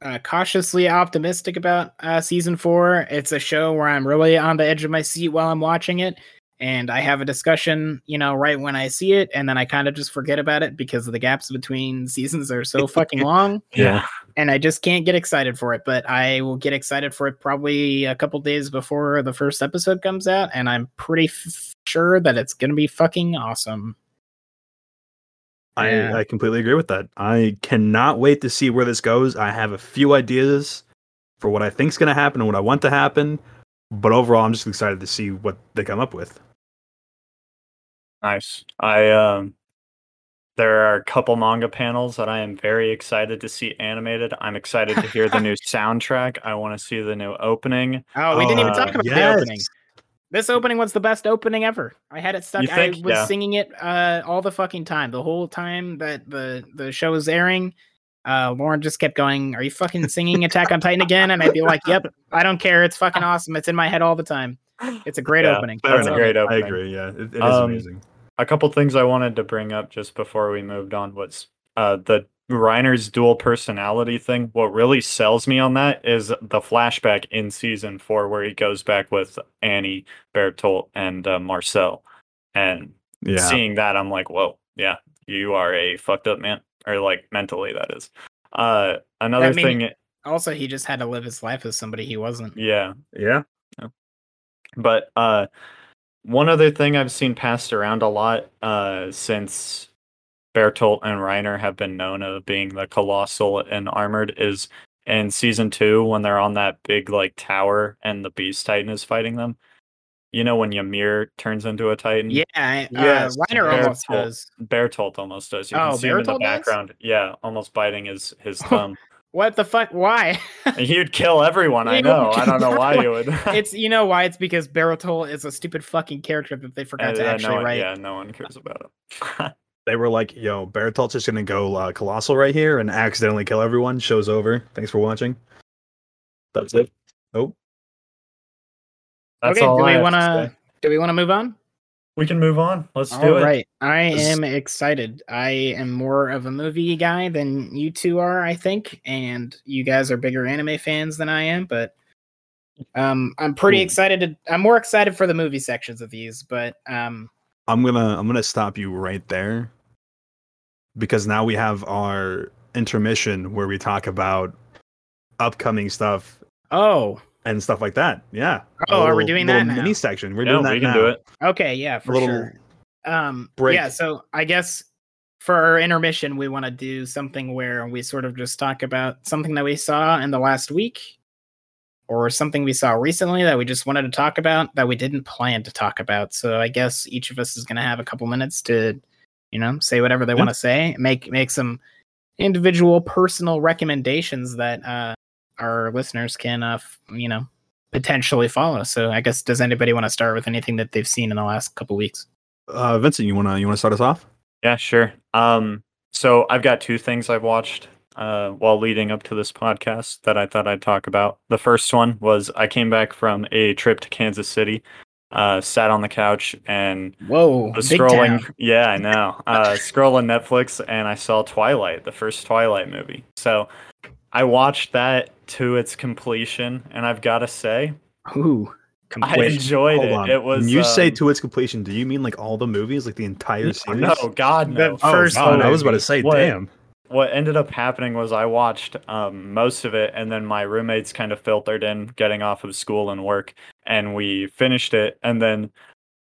uh, cautiously optimistic about uh, season four. It's a show where I'm really on the edge of my seat while I'm watching it, and I have a discussion, you know, right when I see it, and then I kind of just forget about it because the gaps between *laughs* seasons are so fucking *laughs* long, Yeah. and I just can't get excited for it. But I will get excited for it probably a couple days before the first episode comes out, and I'm pretty f- sure that it's gonna be fucking awesome. Yeah. I, I completely agree with that. I cannot wait to see where this goes. I have a few ideas for what I think's going to happen and what I want to happen, but overall, I'm just excited to see what they come up with. Nice. I um there are a couple manga panels that I am very excited to see animated. I'm excited to hear the new *laughs* soundtrack. I want to see the new opening. Oh, we didn't even Uh, talk about the yes. opening. This opening was the best opening ever. I had it stuck. Think? I was Yeah. singing it uh, all the fucking time. The whole time that the the show was airing, uh, Lauren just kept going, "Are you fucking singing Attack on Titan again?" And I'd be like, "Yep, I don't care. It's fucking *laughs* awesome. It's in my head all the time. It's a great Yeah, opening." That's a I love great it. I agree. Yeah, it, it is Um, amazing. A couple things I wanted to bring up just before we moved on was uh the Reiner's dual personality thing. What really sells me on that is the flashback in season four where he goes back with Annie, Bertolt, and uh, Marcel. And Yeah, seeing that i'm like whoa yeah you are a fucked up man or like mentally that is uh another mean- thing Also, he just had to live his life as somebody he wasn't. yeah yeah. but uh one other thing i've seen passed around a lot uh since bertolt and reiner have been known of being the colossal and armored is in season two when they're on that big like tower and the beast titan is fighting them you know when ymir turns into a titan Yeah, I- Yes, uh, Reiner almost Bertolt. does. Bertolt almost does. You can Oh, see him in the Bertolt does? background. Yeah, almost biting his his *laughs* thumb. What the fuck? Why? *laughs* He'd kill everyone. I *laughs* know. I don't know why you would. it's you know why? It's because Bertolt is a stupid fucking character that they forgot I- to I actually know it- write. Yeah, no one cares about it. They were like, "Yo, Bertolt's just gonna go uh, colossal right here and accidentally kill everyone." Show's over. Thanks for watching. That's it. Oh, That's okay, all do I we have want to say. do we want to move on? We can move on. Let's All do it. right, I Let's- am excited. I am more of a movie guy than you two are, I think, and you guys are bigger anime fans than I am. But um, I'm pretty Cool. excited. To, I'm more excited for the movie sections of these, but um, I'm gonna I'm gonna stop you right there because now we have our intermission where we talk about upcoming stuff oh, and stuff like that. Yeah. A Oh, are we doing that now? mini section? We're Yeah, doing that we can now. do it. Okay, yeah, for little sure. Um, break. yeah. So I guess for our intermission, we want to do something where we sort of just talk about something that we saw in the last week, or something we saw recently that we just wanted to talk about that we didn't plan to talk about. So I guess each of us is going to have a couple minutes to, you know, say whatever they Yeah. want to say, make make some individual personal recommendations that uh, our listeners can, uh, f- you know, potentially follow. So I guess does anybody want to start with anything that they've seen in the last couple weeks? Uh, Vincent, you wanna you wanna start us off? Yeah, sure. Um, so I've got two things I've watched uh, while leading up to this podcast that I thought I'd talk about. The first one was I came back from a trip to Kansas City, uh, sat on the couch and Whoa, was big scrolling. *laughs* Yeah, I know. Uh, scrolling Netflix and I saw Twilight, the first Twilight movie. So I watched that to its completion, and I've got to say, Ooh, I enjoyed Hold it. on. It was. when you say um, to its completion, do you mean like all the movies, like the entire series? no, God, no. The Oh, first God, I was about to say, What? damn. What ended up happening was I watched um, most of it, and then my roommates kind of filtered in, getting off of school and work, and we finished it. And then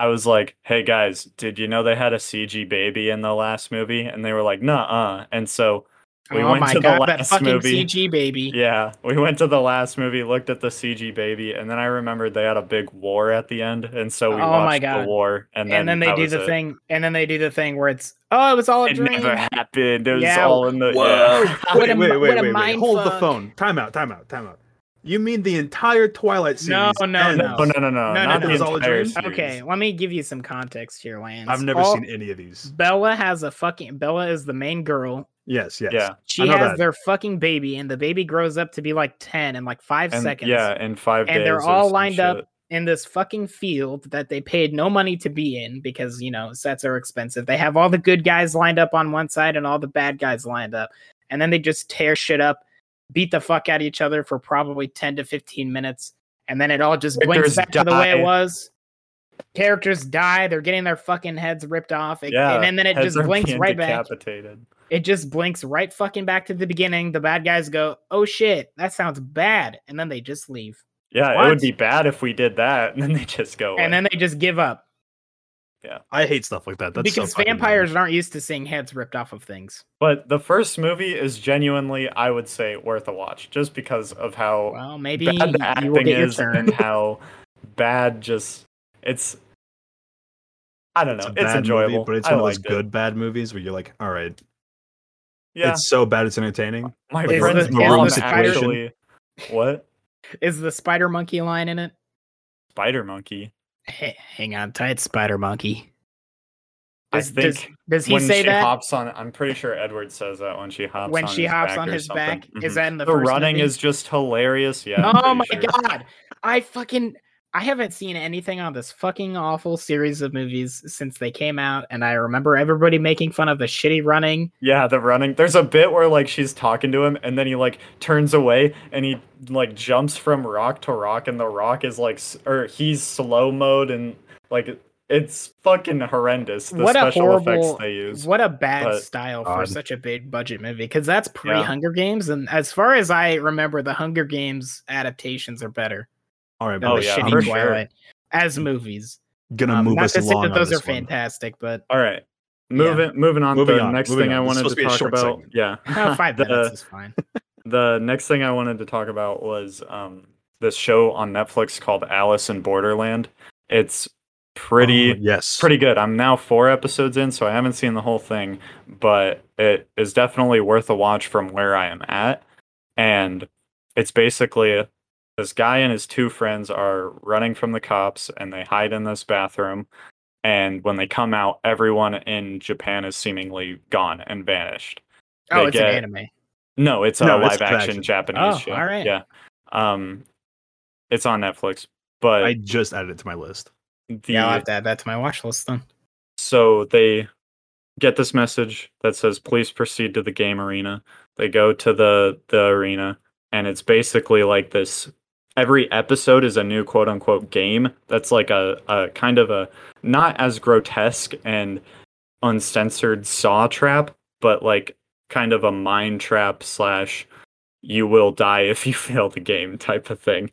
I was like, "Hey guys, did you know they had a CG baby in the last movie?" And they were like, "Nah." Uh. And so We oh went my to the god, that last fucking movie. CG baby. Yeah, we went to the last movie, looked at the CG baby, and then I remembered they had a big war at the end, and so we Oh watched my the war, and then, and then they do the it. thing, and then they do the thing where it's oh, it was all a dream. It dream. never happened. It was Yeah. all in the Whoa! *laughs* yeah. What wait, a wait, mi- wait, wait, wait. mind Hold the phone. Time out, time out, time out. You mean the entire Twilight series? No, no, ends- no. Oh no no no, No, no, not no. the It was all a entire series. Okay, let me give you some context here, Lance. I've never All- seen any of these. Bella has a fucking Bella is the main girl. Yes, yes. Yeah, She has that. their fucking baby, and the baby grows up to be like ten in like five and seconds. yeah, in five days. and they're all some lined up shit. in this fucking field that they paid no money to be in because you know sets are expensive. They have all the good guys lined up on one side and all the bad guys lined up, and then they just tear shit up, beat the fuck out of each other for probably ten to fifteen minutes, and then it all just blinks Characters back to the way it was. Characters die. They're getting their fucking heads ripped off, it- Yeah, and then, then it just blinks right back. Decapitated. It just blinks right fucking back to the beginning. The bad guys go, "Oh shit, that sounds bad," and then they just leave. Yeah, it would be bad if we did that, and then they just go. and then they just give up Yeah, I hate stuff like that. That's because fucking dumb. vampires aren't used to seeing heads ripped off of things. But the first movie is genuinely, I would say, worth a watch, just because of how Well, maybe bad the you will acting get your is turn. and how bad just it's. I don't know. It's, It's, bad enjoyable, movie, but it's I one of those liked it. good bad movies where you're like, all right, Yeah, it's so bad it's entertaining. my Is friend's the- is mom the actually. What Is the spider monkey line in it? spider monkey? Hey, hang on tight, spider monkey. I Does, does, think does he when say she that hops on, I'm pretty sure Edward says that when she hops. when on she his hops back on his something. back? Is Mhm. that in the, the first running movie? is just hilarious. Yeah. Oh my sure. god! I fucking I haven't seen anything on this fucking awful series of movies since they came out, and I remember everybody making fun of the shitty running. Yeah, the running. There's a bit where like she's talking to him, and then he like turns away, and he like jumps from rock to rock, and the rock is like, s- or he's slow mode, and like it's fucking horrendous. The what a special horrible, effects they use. what a bad but- style for God. such a big budget movie because that's pre Hunger Games, and as far as I remember, the Hunger Games adaptations are better All right, than Oh, the boys, yeah, shitty for I'm sure. As movies. Gonna Um, move not us to say along. that on those are this one. fantastic, but All right, moving moving on. Moving the on, next moving thing I on. This is wanted supposed to to be a talk short about. segment. Yeah, *laughs* oh, five *laughs* The- minutes is fine. the next thing I wanted to talk about was um this show on Netflix called Alice in Borderland. It's pretty Oh, yes, pretty good. I'm now four episodes in, so I haven't seen the whole thing, but it is definitely worth a watch from where I am at. And it's basically this guy and his two friends are running from the cops and they hide in this bathroom. And when they come out, everyone in Japan is seemingly gone and vanished. Oh, they it's get- an anime. No, it's a No, it's live live action action. Japanese Oh, show. all right. Yeah. Um it's on Netflix. But I just added it to my list. the Yeah, I'll have to add that to my watch list then. so they get this message that says please proceed to the game arena they go to the the arena and it's basically like this every episode is a new quote unquote game that's like a, a kind of a not as grotesque and uncensored saw trap but like kind of a mind trap slash you will die if you *laughs* fail the game type of thing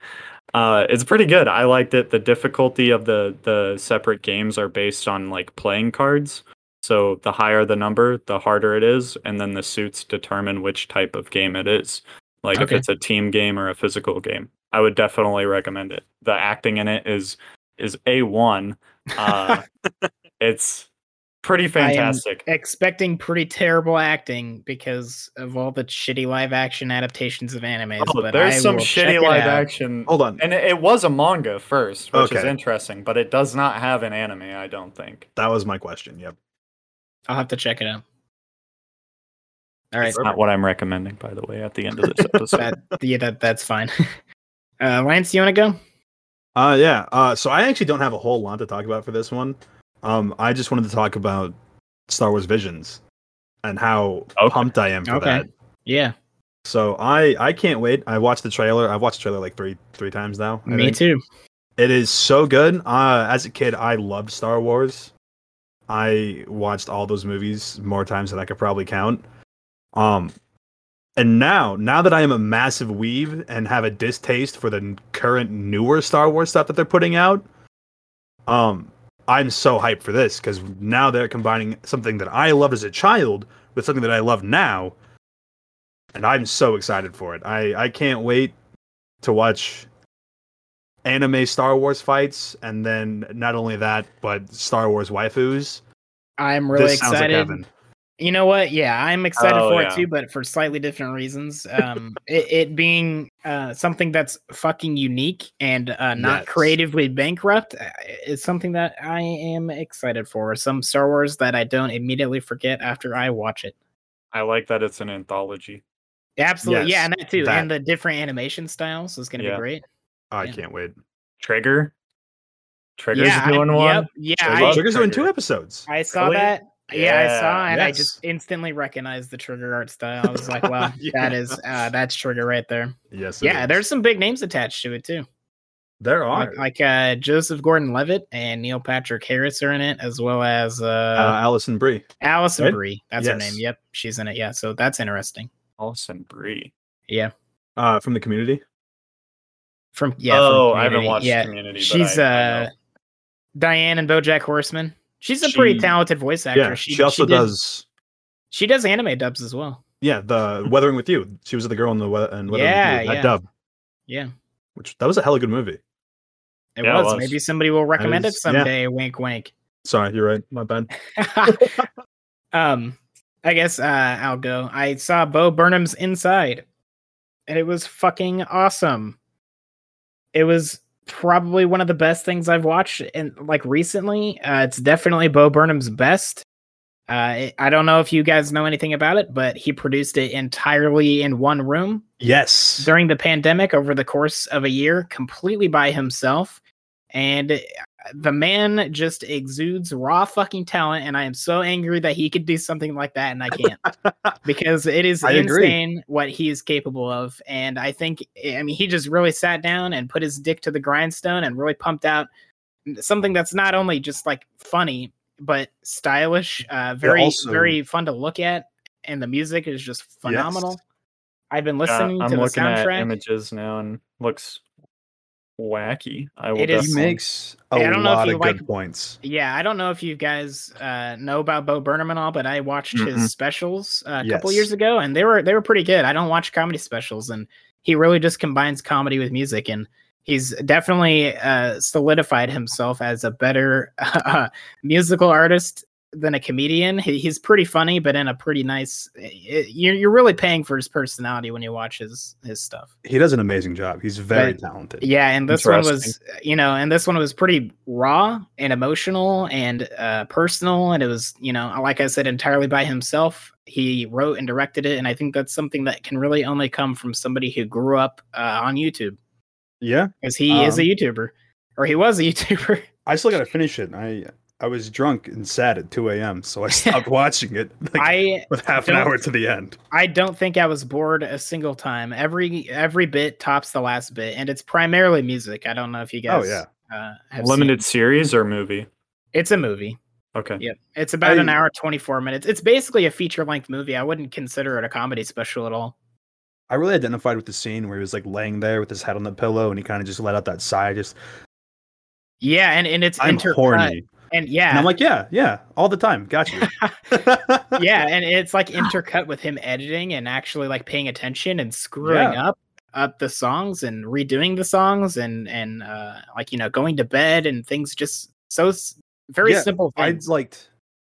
uh, it's pretty good. I liked it. The difficulty of the the separate games are based on like playing cards. So the higher the number, the harder it is, and then the suits determine which type of game it is. Like if it's a team game or a physical game. I would definitely recommend it. The acting in it is is a one. Uh, *laughs* it's pretty fantastic. Expecting pretty terrible acting because of all the shitty live action adaptations of anime. Oh, but there's I some shitty live action. Hold on, And it, it was a manga first, which is interesting, but it does not have an anime, I don't think. that was my question. Yep. I'll have to check it out. All right, It's not what I'm recommending, by the way, at the end of this *laughs* episode. that, yeah, that that's fine. *laughs* uh, Lance, you want to go? Uh yeah. Uh so I actually don't have a whole lot to talk about for this one. Um I just wanted to talk about Star Wars Visions and how Okay. pumped I am for Okay. that. Yeah, So I I can't wait. I watched the trailer. I've watched the trailer like three three times now. I me think. too. It is so good. Uh as a kid I loved Star Wars. I watched all those movies more times than I could probably count. Um and now, now that I am a massive weave and have a distaste for the current newer Star Wars stuff that they're putting out, um, I'm so hyped for this because now they're combining something that I loved as a child with something that I love now. and I'm so excited for it. I I can't wait to watch anime Star Wars fights, and then not only that, but Star Wars waifus. I'm really like excited. heaven. You know what? Yeah, I'm excited Oh, for yeah. it too, but for slightly different reasons. Um, *laughs* it, it being uh, something that's fucking unique and uh, not Yes. creatively bankrupt uh, is something that I am excited for. Some Star Wars that I don't immediately forget after I watch it. I like that it's an anthology. Absolutely, yeah, and that too, that. and the different animation styles is going to Yeah. be great. I Yeah. can't wait. Trigger. Trigger's yeah, I- doing one. Yep, yeah, I I, love Trigger's doing two episodes. I saw Really? that. Yeah, I saw, Yeah. and I just instantly recognized the trigger art style. I was like, "Wow, *laughs* Yeah. that is uh, that's trigger right there." Yes. Yeah, is. there's some big names attached to it too. there are Like, like uh, Joseph Gordon-Levitt and Neil Patrick Harris are in it, as well as uh, uh, Alison Brie. Alison right? Brie. That's her name. Yep, she's in it. Yeah, so that's interesting. Alison Brie. Yeah, Uh, from the community. from yeah. from oh, I haven't Community. watched Yeah, Community. She's I, I uh know. Diane and BoJack Horseman. She's a pretty talented voice actor. Yeah, she, also did- does. She does anime dubs as well. Yeah, the *laughs* Weathering with You. She was the girl in the we- and Weathering Yeah, with You, that yeah. dub, Yeah, which that was a hella good movie. it, Yeah, it was. was. Maybe somebody will recommend was- it yeah. someday. Wink, wink. Sorry, you're right. My bad. *laughs* *laughs* um, I guess uh, I'll go. I saw Bo Burnham's Inside, and it was fucking awesome. It was probably one of the best things I've watched in like recently. Uh, it's definitely Bo Burnham's best. Uh, I don't know if you guys know anything about it, but he produced it entirely in one room Yes. during the pandemic over the course of a year, completely by himself. And the man just exudes raw fucking talent. And I am so angry that he could do something like that and I can't *laughs* because it is I agree. insane what he is capable of. And I think, I mean, he just really sat down and put his dick to the grindstone and really pumped out something that's not only just like funny, but stylish, uh, very, also- very fun to look at. And the music is just phenomenal. I've been Yeah, listening I'm to the looking at soundtrack. images now and looks wacky. I will It is- He makes a don't know if lot you of like- good points. Yeah, I don't know if you guys uh, know about Bo Burnham and all, but I watched Mm-mm. his specials uh, a couple years ago, and they were they were pretty good. I don't watch comedy specials, and he really just combines comedy with music, and he's definitely uh, solidified himself as a better *laughs* uh, musical artist than a comedian. He, he's pretty funny, but in a pretty nice. It, you're you're really paying for his personality when you watch his his stuff. He does an amazing job. He's very But- talented. Yeah, and this one was, you know, and this one was pretty raw and emotional and uh, personal, and it was, you know, like I said, entirely by himself. He wrote and directed it, and I think that's something that can really only come from somebody who grew up uh, on YouTube, Yeah. because he is a Um, YouTuber, or he was a *laughs* YouTuber. I still got to finish it. I I was drunk and sad at 2 a.m., so I *laughs* stopped watching it like, I with half an hour to the end. I don't think I was bored a single time. Every every bit tops the last bit, and it's primarily music. I don't know if you guys. Oh, yeah. Uh, have limited Seen. series or movie. It's a movie. Okay. Yep. It's about an hour, 24 minutes. It's basically a feature length movie. I wouldn't consider it a comedy special at all. I really identified with the scene where he was like laying there with his head on the pillow and he kind of just let out that sigh. Just Yeah. And, and it's I'm intercut. horny, And yeah. and I'm like, yeah, yeah, all the time. Got you. *laughs* *laughs* yeah. And it's like intercut with him editing and actually like paying attention and screwing Yeah. up up the songs and redoing the songs and and uh like you know going to bed and things just so s- very Yeah, simple I things. liked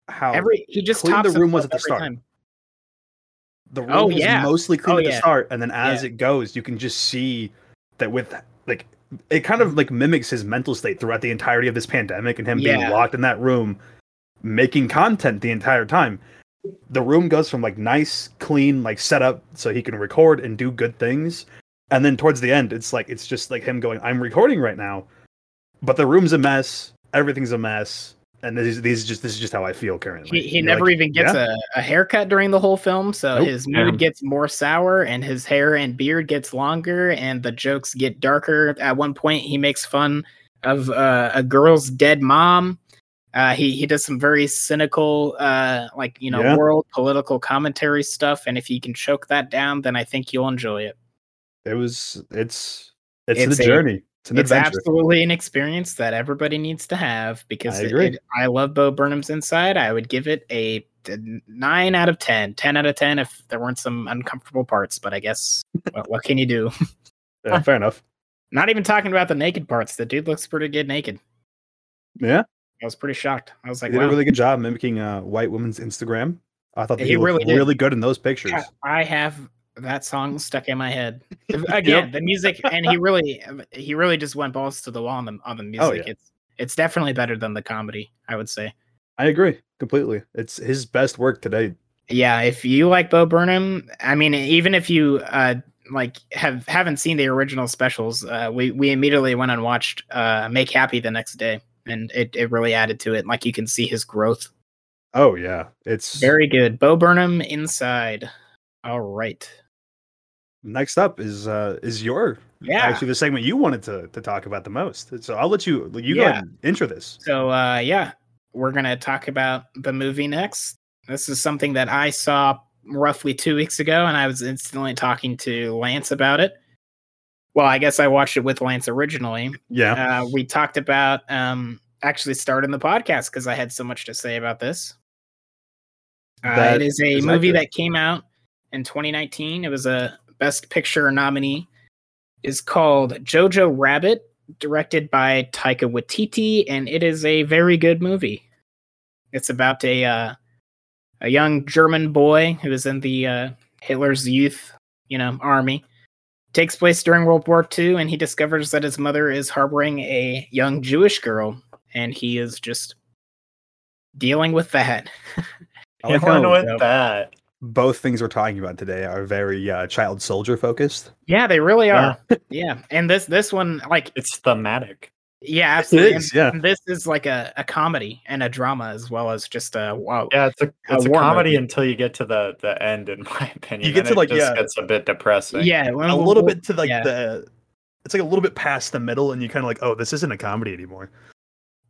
how Every he just clean the room was at the start. time. the room Oh, was yeah. mostly clean Oh, at the yeah. start, and then as it goes, you can just see that with like it kind of like mimics his mental state throughout the entirety of this pandemic and him being locked in that room making content the entire time. The room goes from like nice, clean, like set up so he can record and do good things. And then towards the end, it's like it's just like him going, I'm recording right now, but the room's a mess, everything's a mess, and these these just this is just how I feel currently. He, he never like, even gets "Yeah?" a, a haircut during the whole film, so Nope. his mood Yeah. gets more sour and his hair and beard gets longer and the jokes get darker. At one point, he makes fun of uh, a girl's dead mom. Uh, he he does some very cynical, uh, like you know, Yeah. world political commentary stuff. And if you can choke that down, then I think you'll enjoy it. It was it's it's, It's the a- journey. It's an it's absolutely an experience that everybody needs to have because I it- I love Bo Burnham's Inside. I would give it a nine out of 10. 10 out of 10 if there weren't some uncomfortable parts, but I guess *laughs* what, what can you do? Yeah, fair enough. *laughs* Not even talking about the naked parts. The dude looks pretty good naked. Yeah, I was pretty shocked. I was he like, did wow. a really good job mimicking a white woman's Instagram. I thought that He he, looked really really good in those pictures. Yeah, I have that song *laughs* stuck in my head *laughs* again. The music, and he really, he really just went balls to the wall on the on the music. Oh, yeah. It's it's definitely better than the comedy. I would say. I agree completely. It's his best work today. Yeah, if you like Bo Burnham, I mean, even if you uh like have haven't seen the original specials, uh, we we immediately went and watched uh Make Happy the next day, and it it really added to it. Like you can see his growth. Oh yeah, it's Very good, Bo Burnham inside. All right. Next up is uh is your Yeah. actually the segment you wanted to to talk about the most. So I'll let you you go Yeah. ahead and intro this. So uh yeah, we're gonna talk about the movie next. This is something that I saw roughly two weeks ago, and I was instantly talking to Lance about it. Well, I guess I watched it with Lance originally. Yeah. Uh, we talked about um actually starting the podcast because I had so much to say about this. Uh, it is a is movie accurate. that came out in 2019. It was a Best Picture nominee. Is called Jojo Rabbit, directed by Taika Waititi, and it is a very good movie. It's about a uh, a young German boy who is in the uh, Hitler's youth, you know, army. Takes place during World War II, and he discovers that his mother is harboring a young Jewish girl, and he is just dealing with that. *laughs* I like Dealing how with dope. that. Both things we're talking about today are very uh, child soldier focused. yeah, they really are. Yeah, *laughs* and this this one, like, It's thematic. yeah, absolutely. is, yeah. and this is like a, a comedy and a drama as well as just a wow. Yeah, it's a it's a war comedy movie. until you get to the the end, in *laughs* my opinion. You get Then to, it like, just yeah. gets a bit depressing. Yeah, when- A when- little when- bit to like yeah. the it's like a little bit past the middle and you kind of like, oh, this isn't a comedy anymore.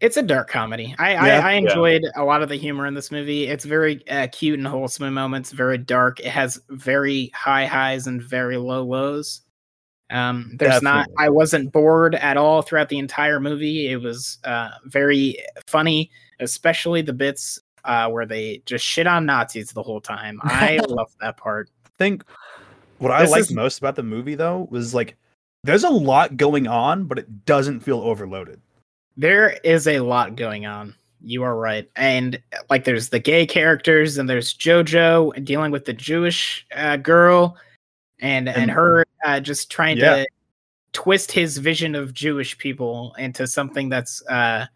It's a dark comedy. I Yeah. I, I Yeah. enjoyed a lot of the humor in this movie. It's very uh, cute and wholesome in moments. Very dark. It has very high highs and very low lows. Um, there's not. I wasn't bored at all throughout the entire movie. It was uh, very funny, especially the bits uh, where they just shit on Nazis the whole time. *laughs* I love that part. I think what I This liked is- most about the movie though was like there's a lot going on, but it doesn't feel overloaded. There is a lot going on. You are right. And like there's the gay characters and there's Jojo dealing with the Jewish uh, girl and and, And- her uh, just trying Yeah. to twist his vision of Jewish people into something that's uh,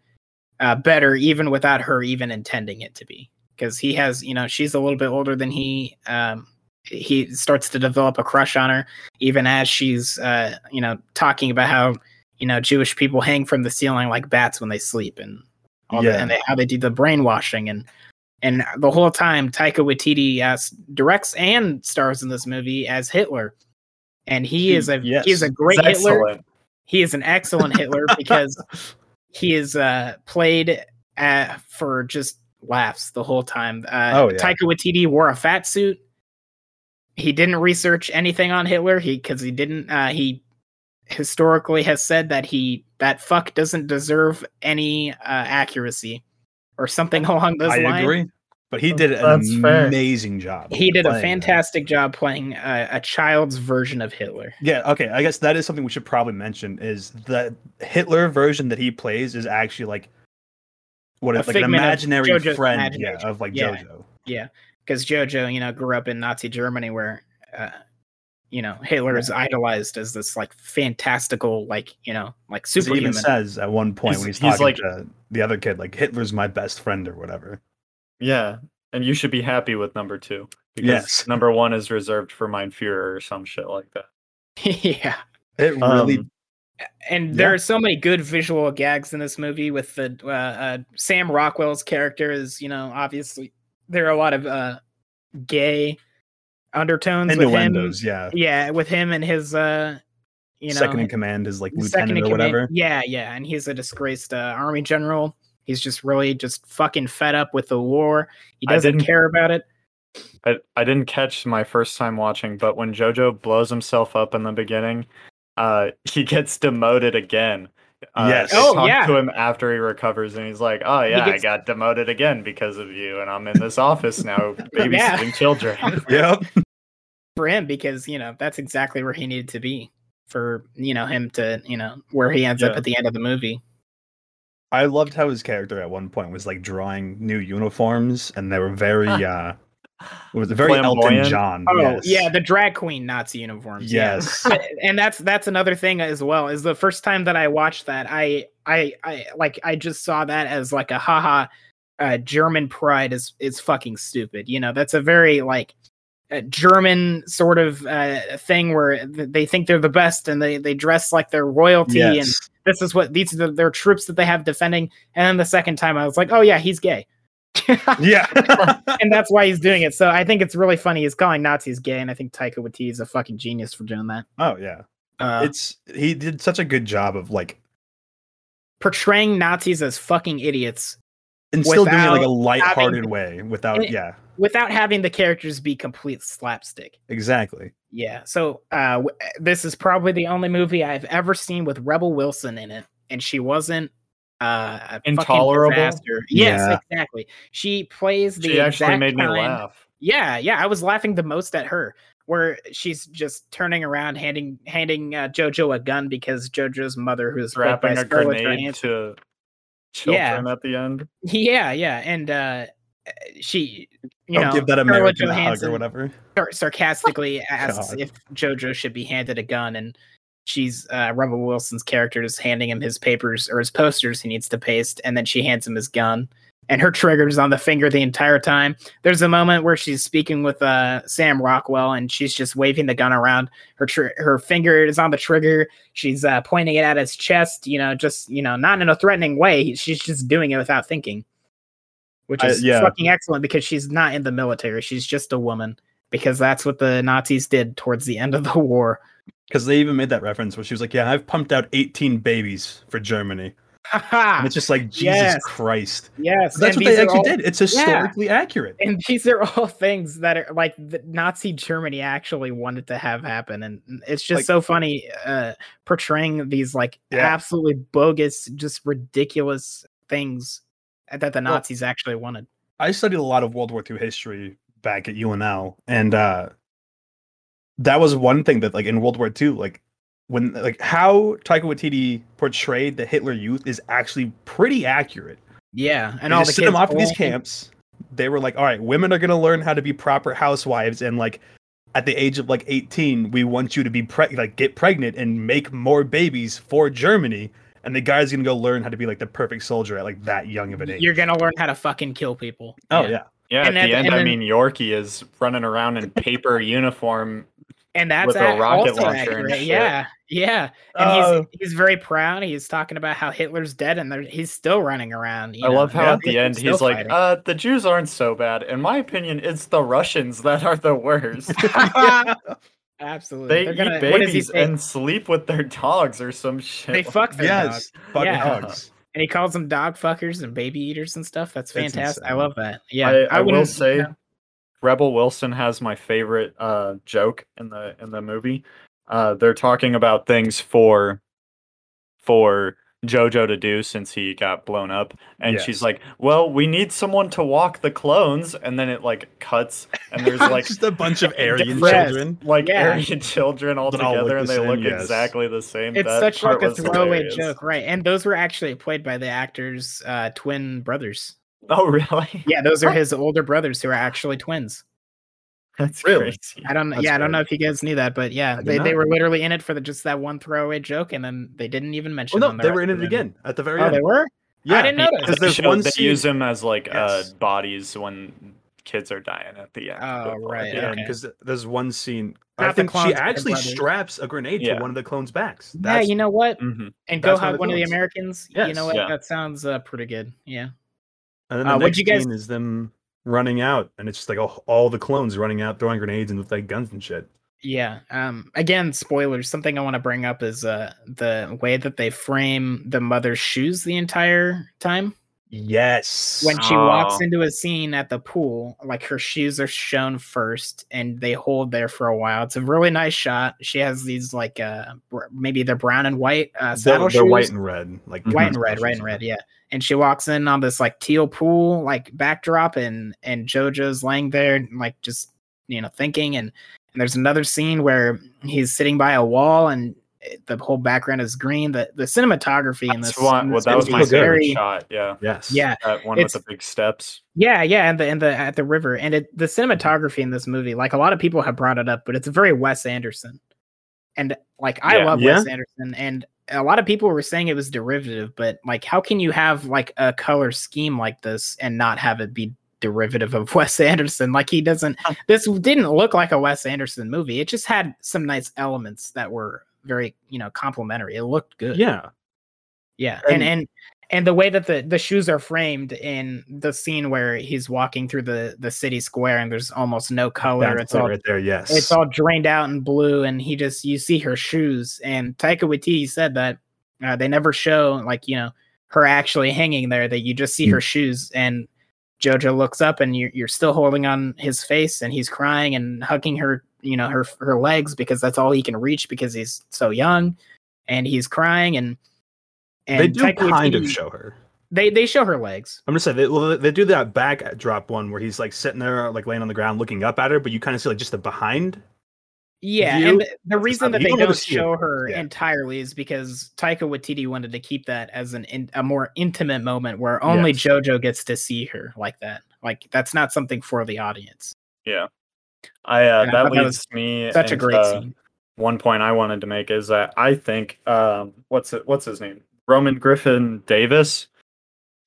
uh, better even without her even intending it to be. Because he has, you know, she's a little bit older than he. Um, he starts to develop a crush on her, even as she's, uh, you know, talking about how you know Jewish people hang from the ceiling like bats when they sleep, and all that, Yeah. and they, how they do the brainwashing, and and the whole time Taika Waititi as directs and stars in this movie as Hitler, and he is a Yes. he is a great It's Hitler. excellent. He is an excellent Hitler *laughs* because he is uh, played uh, for just laughs the whole time. Uh, Oh, yeah. Taika Waititi wore a fat suit. He didn't research anything on Hitler. He because he didn't. Uh, he historically has said that he that fuck doesn't deserve any uh, accuracy or something *laughs* along those I lines. agree. But he did an That's fair. amazing job. He did a playing that. fantastic job playing a, a child's version of Hitler. Yeah, okay. I guess that is something we should probably mention is the Hitler version that he plays is actually like what A is like an figment of imaginary friend imagination. yeah, of like Yeah. JoJo. Yeah, because Jojo, you know, grew up in Nazi Germany where, uh, you know, Hitler is idolized as this like fantastical, like you know, like 'Cause He even says at one point He's- when he's, he's talking like- to the other kid, like Hitler's my best friend or whatever. Yeah, and you should be happy with number two because Yes. number one is reserved for Mein Führer or some shit like that. *laughs* yeah, It really Um, and there Yeah. are so many good visual gags in this movie with the uh, uh, Sam Rockwell's character is, you know, obviously there are a lot of uh, gay undertones with him. yeah. Yeah, with him and his, uh, you know, Second in command is like lieutenant in or command- whatever. Yeah, yeah, and he's a disgraced uh, army general. He's just really just fucking fed up with the war. He doesn't didn't- care about it. I, I didn't catch my first time watching, but when JoJo blows himself up in the beginning, uh, he gets demoted again Uh, Yes. Oh, talk yeah. to him after he recovers, and he's like, "Oh yeah, gets- I got demoted again because of you, and I'm in this office now, *laughs* babysitting Yeah. children." *laughs* Yep. For him because you know that's exactly where he needed to be for you know him to you know where he ends up at the end of the movie. I loved how his character at one point was like drawing new uniforms, and they were very *laughs* uh it was very Elton John. Oh yes. yeah, the drag queen Nazi uniforms. Yes. *laughs* But- and that's that's another thing as well. Is the first time that I watched that, I I I like I just saw that as like a haha. Uh, German pride is is fucking stupid. You know, that's a very like a German sort of uh, thing where they think they're the best and they they dress like they're royalty and this is what these are the, their troops that they have defending. And then the second time, I was like, oh yeah, he's gay. *laughs* Yeah. *laughs* and that's why he's doing it. So I think it's really funny. He's calling Nazis gay, and I think Taika Waititi is a fucking genius for doing that. oh yeah. Uh, It's he did such a good job of like portraying Nazis as fucking idiots and still doing it like a Without lighthearted having- way without and- yeah, without having the characters be complete slapstick. exactly. Yeah. So uh, w- this is probably the only movie I've ever seen with Rebel Wilson in it, and she wasn't uh, a Intolerable? disaster. Yes, Yeah. exactly. She plays the She actually made me kind- laugh. Yeah, yeah, I was laughing the most at her, where she's just turning around, handing handing uh, JoJo a gun because JoJo's mother, who's played by Strapping a grenade to children Yeah. at the end. Yeah, yeah, and uh, she, you Don't know, give that American a hug or whatever. sar- sarcastically *laughs* asks God. if JoJo should be handed a gun, and she's uh, Rebel Wilson's character is handing him his papers or his posters he needs to paste, and then she hands him his gun. And her trigger is on the finger the entire time. There's a moment where she's speaking with uh, Sam Rockwell, and she's just waving the gun around. Her tr- her finger is on the trigger. She's uh, pointing it at his chest. You know, just you know, not in a threatening way. She's just doing it without thinking, which I- is yeah. fucking excellent because she's not in the military. She's just a woman because that's what the Nazis did towards the end of the war. Because they even made that reference where she was like, "Yeah, I've pumped out 18 babies for Germany," *laughs* and it's just like Jesus Yes. Christ. yes, That's and what they actually all- did. It's historically accurate. And these are all things that are like the Nazi Germany actually wanted to have happen, and it's just Like- so funny uh, portraying these like Yeah. absolutely bogus, just ridiculous things that the Well- Nazis actually wanted. I studied a lot of World War II history back at UNL, and uh, that was one thing that, like, in World War II, like, when like how Taika Waititi portrayed the Hitler Youth is actually pretty accurate. Yeah, and They all just the sent them off to these camps. They were like, "All right, women are gonna learn how to be proper housewives, and like, at the age of like 18, we want you to be preg- like get pregnant and make more babies for Germany." And the guy's gonna go learn how to be like the perfect soldier at like that young of an age. You're gonna learn how to fucking kill people. oh yeah. Yeah, And at then- the end, and I mean, Yorki is running around in paper *laughs* uniform. And that's with a a- rocket also launcher and accurate. shit. Yeah, yeah, and Oh. he's he's very proud. He's talking about how Hitler's dead, and he's still running around. you I know, love how yeah. at the end Still he's like, uh, the Jews aren't so bad. In my opinion, it's the Russians that are the worst. *laughs* Absolutely, they They're eat gonna- what does he babies and sleep with their dogs or some shit. they fuck their yes, dog. fucking Yeah. dogs. and he calls them dog fuckers and baby eaters and stuff. That's fantastic. I love that. Yeah, I, I, will say, you know, Rebel Wilson has my favorite uh, joke in the in the movie. Uh, they're talking about things for for Jojo to do since he got blown up, and Yes. she's like, "Well, we need someone to walk the clones," and then it like cuts, and there's *laughs* like just a bunch of Aryan children. like Yeah. Aryan *laughs* children all That all together, the and they same, look yes. exactly the same. it's That such like a throwaway hilarious. joke, right? And those were actually played by the actors' uh, twin brothers. Oh, *laughs* really? Yeah, those are his older brothers who are actually twins. That's Really? crazy. I don't. That's yeah, I don't know if you guys knew that, but yeah, they, they were literally in it for the, just that one throwaway joke, and then they didn't even mention. Well, no, the they were in it the movie. again at the very Oh, end. they were. Yeah, I didn't know that. because They there's show- one they scene. use them as like Yes. uh, bodies when kids are dying at the end. Oh, right, the Yeah, end. okay. because there's one scene. I Not the think she actually straps a grenade Yeah. to one of the clones' backs. Yeah, you know what? Mhm. And go that's one of hug the one of the clones. Americans. you know what? Yeah. That sounds uh, pretty good. Yeah. And then uh, the what'd next you guys- scene is them running out, and it's just like all, all the clones running out, throwing grenades and with like guns and shit. Yeah. Um. Again, spoilers. Something I want to bring up is uh the way that they frame the mother's shoes the entire time. Yes. when she walks Oh. into a scene at the pool, like her shoes are shown first and they hold there for a while. It's a really nice shot. She has these like uh br- maybe they're brown and white uh they're, saddle they're shoes. white and red, like white and red, white and red, yeah. And she walks in on this like teal pool like backdrop and and JoJo's laying there like just you know thinking and and there's another scene where he's sitting by a wall and it- the whole background is green. The the cinematography in this, one. in Well, this that was my is favorite very shot. Yeah, Yes. yeah that one It's- with the big steps. yeah, yeah, and the and the at the river and it, the cinematography in this movie, like a lot of people have brought it up, but it's a very Wes Anderson, and like I Yeah. love Yeah. Wes Anderson, and a lot of people were saying it was derivative, but like, how can you have like a color scheme like this and not have it be derivative of *laughs* Wes Anderson? Like he doesn't. This didn't look like a Wes Anderson movie. It just had some nice elements that were very you know complimentary. It looked good. Yeah. Yeah, and And- and the way that the the shoes are framed in the scene where he's walking through the the city square and there's almost no color. That's it's all right there. Yes. it's all drained out in blue, and he just you see her shoes. And Taika Waititi said that uh, they never show like you know her actually hanging there; that you just see her shoes. And Jojo looks up, and you're you're still holding on his face, and he's crying and hugging her, you know, her her legs because that's all he can reach because he's so young, and he's crying and. And they do Taika kind of show her. they they show her legs. I'm just saying they, well, they do that backdrop one where he's like sitting there, like laying on the ground, looking up at her, but you kind of see like just the behind. Yeah, view, and the, the reason that they don't don't, ever it. show her Yeah. entirely is because Taika Waititi wanted to keep that as an in, a more intimate moment where only Yes. JoJo gets to see her like that. Like that's not something for the audience. Yeah, I uh, And I that thought that leads me Such a great scene. One point I wanted to make is that I think um, what's it? What's his name? Roman Griffin Davis,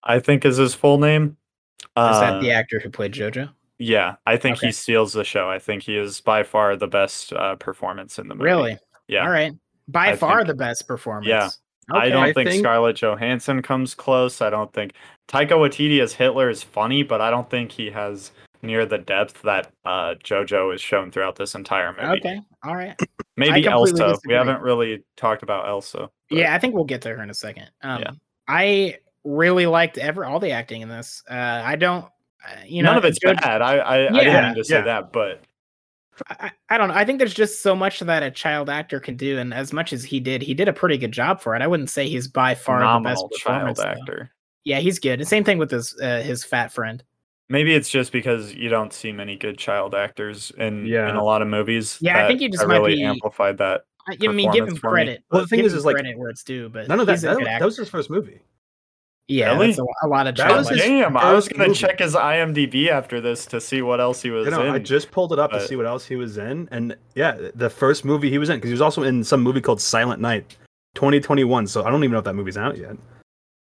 I think is his full name. Is Uh, that the actor who played JoJo? Yeah, I think Okay. he steals the show. I think he is by far the best uh, performance in the movie. Really? Yeah. All right. By I far think- the best performance. Yeah. I don't I think, think- Scarlett Johansson comes close. I don't think Taika Waititi as Hitler is funny, but I don't think he has near the depth that uh, JoJo is shown throughout this entire movie. Okay. All right. Maybe completely Elsa. We haven't really talked about Elsa. but- Yeah, I think we'll get to her in a second. Um, Yeah. I really liked ever all the acting in this. Uh, I don't, uh, you know, none of it's JoJo- bad. I I, I didn't mean to say yeah. that, but I, I don't know. I think there's just so much that a child actor can do, and as much as he did, he did a pretty good job for it. I wouldn't say he's by far the best phenomenal performance. child though. actor. Yeah, he's good. And same thing with his uh, his fat friend. Maybe it's just because you don't see many good child actors in Yeah. in a lot of movies. Yeah, I think you just that might really be- amplified that. I, I mean, give him Performance for me. credit. Well, the thing is, is, like, credit where it's due, but None of that. he's a That, good that was his first movie. yeah, Really? that's a, a lot of That child was his. Damn, I was gonna movie. check his IMDb after this to see what else he was You know, in. I just pulled it up to see what else he was in, and yeah, the first movie he was in because he was also in some movie called Silent Night, 2021. So I don't even know if that movie's out yet.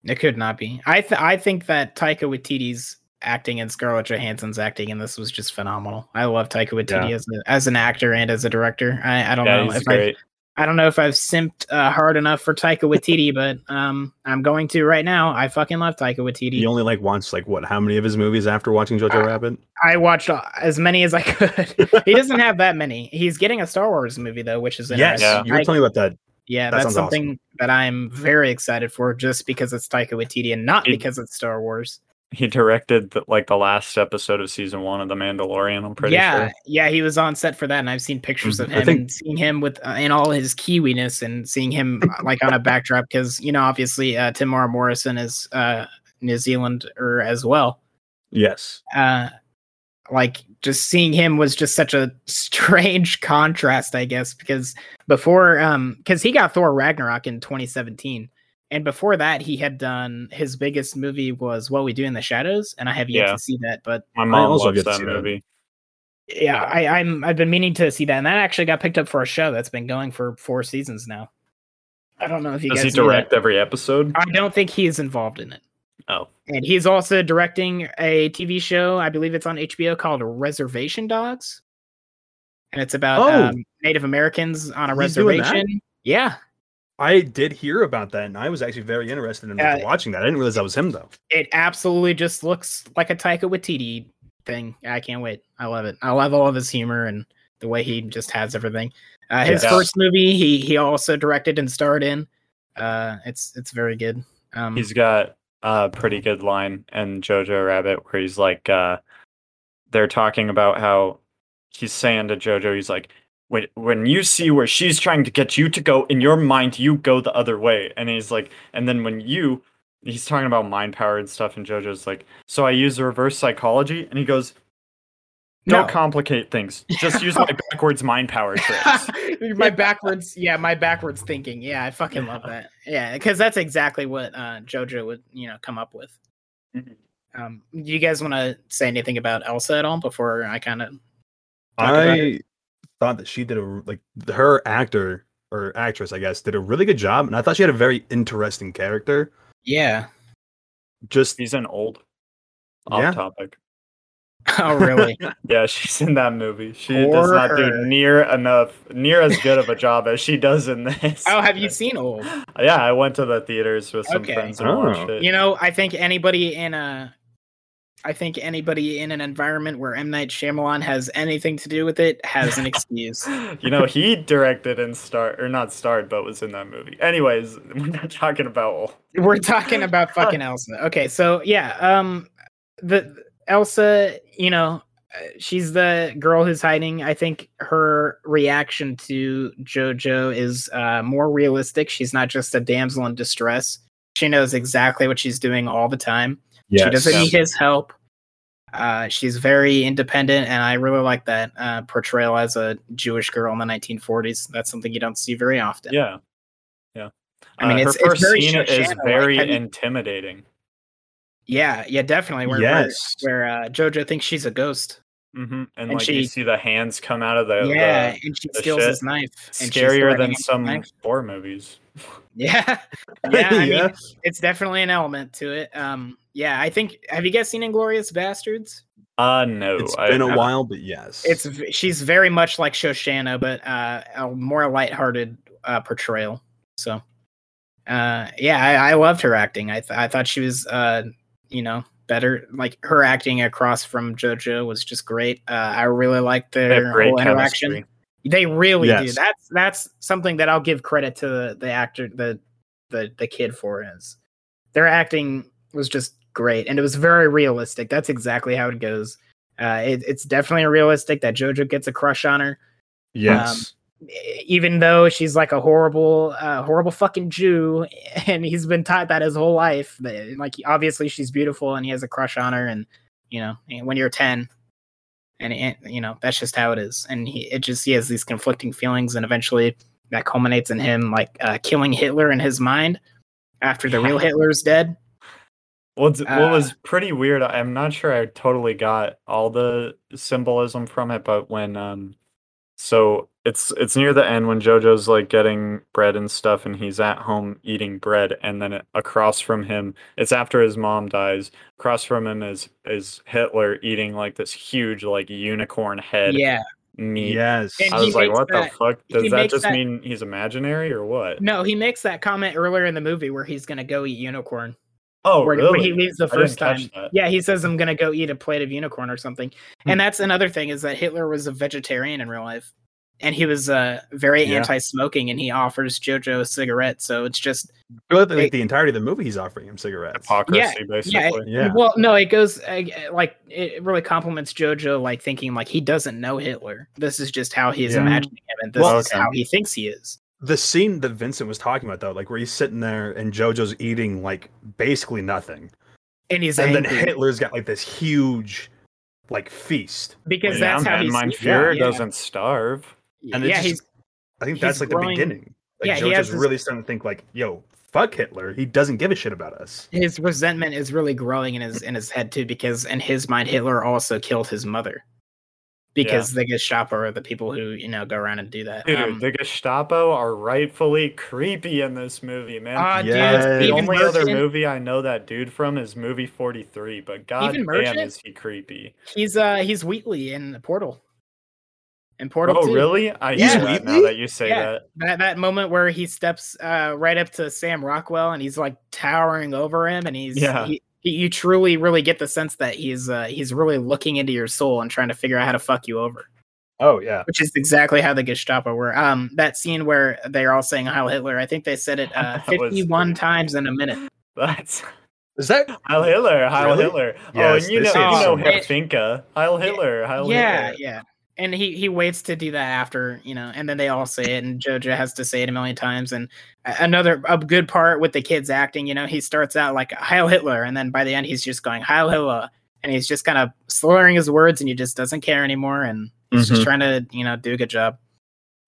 It could not be. I th- I think that Taika Waititi's acting and Scarlett Johansson's acting in this was just phenomenal. I love Taika Waititi Yeah. as a, as an actor and as a director. I, I don't yeah, know if I great. I don't know if I've simped uh, hard enough for Taika Waititi, *laughs* but um, I'm going to right now. I fucking love Taika Waititi. He only like wants like what? How many of his movies after watching Jojo Uh, Rabbit? I watched as many as I could. *laughs* he doesn't have that many. He's getting a Star Wars movie though, which is Yes. Yeah. you were telling me about that. yeah, that that's something that I'm very excited for, just because it's Taika Waititi and not He- because it's Star Wars. He directed the, like the last episode of season one of The Mandalorian. I'm pretty yeah, sure. yeah, he was on set for that, and I've seen pictures of Mhm. Him think- and seeing him with uh, in all his kiwiness and seeing him uh, like on a *laughs* backdrop because you know obviously uh, Morrison is uh, New Zealander as well. Yes. uh like just seeing him was just such a strange *laughs* contrast i guess because before um because he got thor ragnarok in 2017 and before that he had done his biggest movie was what we do in the shadows and i have yet Yeah. to see that but My mom also loves to that see that. movie. yeah i i'm i've been meaning to see that and that actually got picked up for a show that's been going for four seasons now i don't know if you Does guys he knew that. direct every episode? i don't think he is involved in it Oh, And he's also directing a TV show, I believe it's on HBO called Reservation Dogs. And it's about Oh. um, Native Americans on a He's reservation. Yeah. I did hear about that, and I was actually very interested in Uh, watching that. I didn't realize that was him though. It absolutely just looks like a Taika Waititi thing. I can't wait. I love it. I love all of his humor and the way he just has everything. Uh, his Yeah. first movie, he he also directed and starred in. Uh, it's it's very good. Um, he's got a pretty good line in Jojo Rabbit where he's like, uh, they're talking about how he's saying to Jojo, he's like, when when you see where she's trying to get you to go in your mind, you go the other way, and he's like, and then when you, he's talking about mind power and stuff, and Jojo's like, so I use reverse psychology, and he goes. Don't No. complicate things. Just use my *laughs* backwards mind power tricks. *laughs* my backwards, yeah, my backwards thinking. Yeah, I fucking love that. Yeah, because that's exactly what uh, JoJo would, you know, come up with. Mhm. Um, do you guys want to say anything about Elsa at all before I kind of? I thought that she did a like her actor or actress, I guess, did a really good job, and I thought she had a very interesting character. Yeah. Just He's an old off Yeah. topic. *laughs* Oh, really? *laughs* Yeah, she's in that movie. She does not her. do near enough, near as good of a job as she does in this. oh, have you *laughs* seen Old? Yeah, I went to the theaters with some Okay. friends and Oh. watched it. You know, I think anybody in a, I think anybody in an environment where M Night Shyamalan has anything to do with it has an *laughs* excuse. You know, he directed and starred, or not starred, but was in that movie. Anyways, *laughs* we're not talking about. We're talking about fucking Elsa. Okay, so yeah, um, the Elsa, you know, uh, she's the girl who's hiding. I think her reaction to JoJo is uh, more realistic. She's not just a damsel in distress. She knows exactly what she's doing all the time. She doesn't need his help. Uh, she's very independent, and I really like that uh, portrayal as a Jewish girl in the 1940s. That's something you don't see very often. Yeah, yeah. I mean, Uh, it's- her it's first very scene is very you- intimidating. Yeah, yeah, definitely. Where Yes. where, where uh, JoJo thinks she's a ghost. hmm And, And like you she- see the hands come out of the, yeah, the and she steals shit. his knife. And scarier than some horror movies. *laughs* Yeah, *laughs* yeah. I mean, it's definitely an element to it. Um, yeah, I think. Have you guys seen Inglourious Basterds? Uh no, It's I been a haven't. while, but yes, It's she's very much like Shoshana, but uh, a more lighthearted uh, portrayal. So, uh, yeah, I, I loved her acting. I th- I thought she was, uh, you know, better. Like her acting across from JoJo was just great. Uh, I really liked their great whole interaction. chemistry. They really do. That's that's something that I'll give credit to the, the actor, the the the kid for is their acting was just great and it was very realistic. That's exactly how it goes. Uh, it, it's definitely realistic that JoJo gets a crush on her, yes, e- even though she's like a horrible, uh, horrible fucking Jew, *laughs* and he's been taught that his whole life. That, Like obviously she's beautiful and he has a crush on her, and you know when you're ten, and, and you know that's just how it is. And he it just he has these conflicting feelings, and eventually that culminates in him like uh, killing Hitler in his mind after the real. Hitler's dead. What's, what Uh, was pretty weird, I'm not sure I totally got all the symbolism from it, but when um so it's it's near the end when Jojo's like getting bread and stuff and he's at home eating bread and then it, across from him it's after his mom dies. Across from him is is Hitler eating like this huge like unicorn head Yeah, meat. yes. And I was like, what that- the fuck? Does that just that- mean he's imaginary or what? no, he makes that comment earlier in the movie where he's gonna go eat unicorn. Oh, where, really? when he leaves the first time. Yeah, he says I'm gonna go eat a plate of unicorn or something. Hmm. And that's another thing is that Hitler was a vegetarian in real life, and he was uh, very Yeah. anti-smoking, and he offers JoJo a cigarette. So it's just I feel like, Hey. the entirety of the movie, he's offering him cigarettes. Hypocrisy, basically. yeah, Yeah. Well, no, it goes uh, like it really compliments JoJo, like thinking like he doesn't know Hitler. This is just how he's Yeah. imagining him, and this Well, is okay. how he thinks he is. The scene that Vincent was talking about, though, like where he's sitting there and JoJo's eating like basically nothing, And he's and then Hitler's got like this huge, like feast. because yeah, that's how man, he's mein yeah, Führer yeah. doesn't starve. And it yeah, just- he's I think He's that's like growing- the beginning. Like yeah, he has JoJo's this- really starting to think like, "Yo, fuck Hitler. He doesn't give a shit about us." his resentment is really growing in his in his head too because in his mind hitler also killed his mother because the gestapo are the people who you know go around and do that Dude, Um, the Gestapo are rightfully creepy in this movie, man. ah, dude, the Stephen only other movie I know that dude from is movie 43, but god Stephen damn Merchant? is he creepy. he's uh he's wheatley in portal in portal Oh, 2. really? I Yeah. hear that now that you say Yeah. that. that that moment where he steps uh right up to sam rockwell and he's like towering over him and he's Yeah. he, he- you truly really get the sense that he's uh he's really looking into your soul and trying to figure out how to fuck you over Oh yeah, which is exactly how the Gestapo were. Um, that scene where they're all saying Heil Hitler, I think they said it *laughs* uh, That was 51 times in a minute. *laughs* That's Is that Heil Hitler, Heil Really? Hitler. oh, and you know, say you it know so much. Herr Finke. Heil Hitler, Heil yeah, Hitler. yeah. And he he waits to do that after you know, and then they all say it, and Jojo has to say it a million times. And another a good part with the kids acting, you know, he starts out like Heil Hitler, and then by the end he's just going Heil Hitler, and he's just kind of slurring his words, and he just doesn't care anymore, and he's just Mhm. trying to you know do a good job.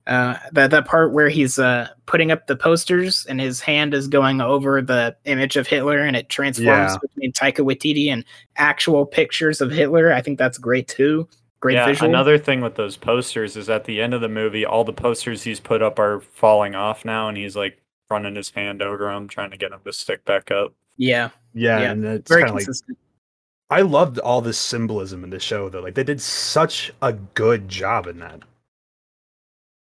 Uh, that that part where he's uh putting up the posters and his hand is going over the image of Hitler and it transforms Yeah. between Taika Waititi and actual pictures of Hitler. I think that's great too. Great yeah, visual. another thing with those posters is at the end of the movie, all the posters he's put up are falling off now, and he's like running his hand over them, trying to get them to stick back up. yeah, yeah, Yeah, and it's very kind of like consistent. I loved all this symbolism in the show though. Like they did such a good job in that.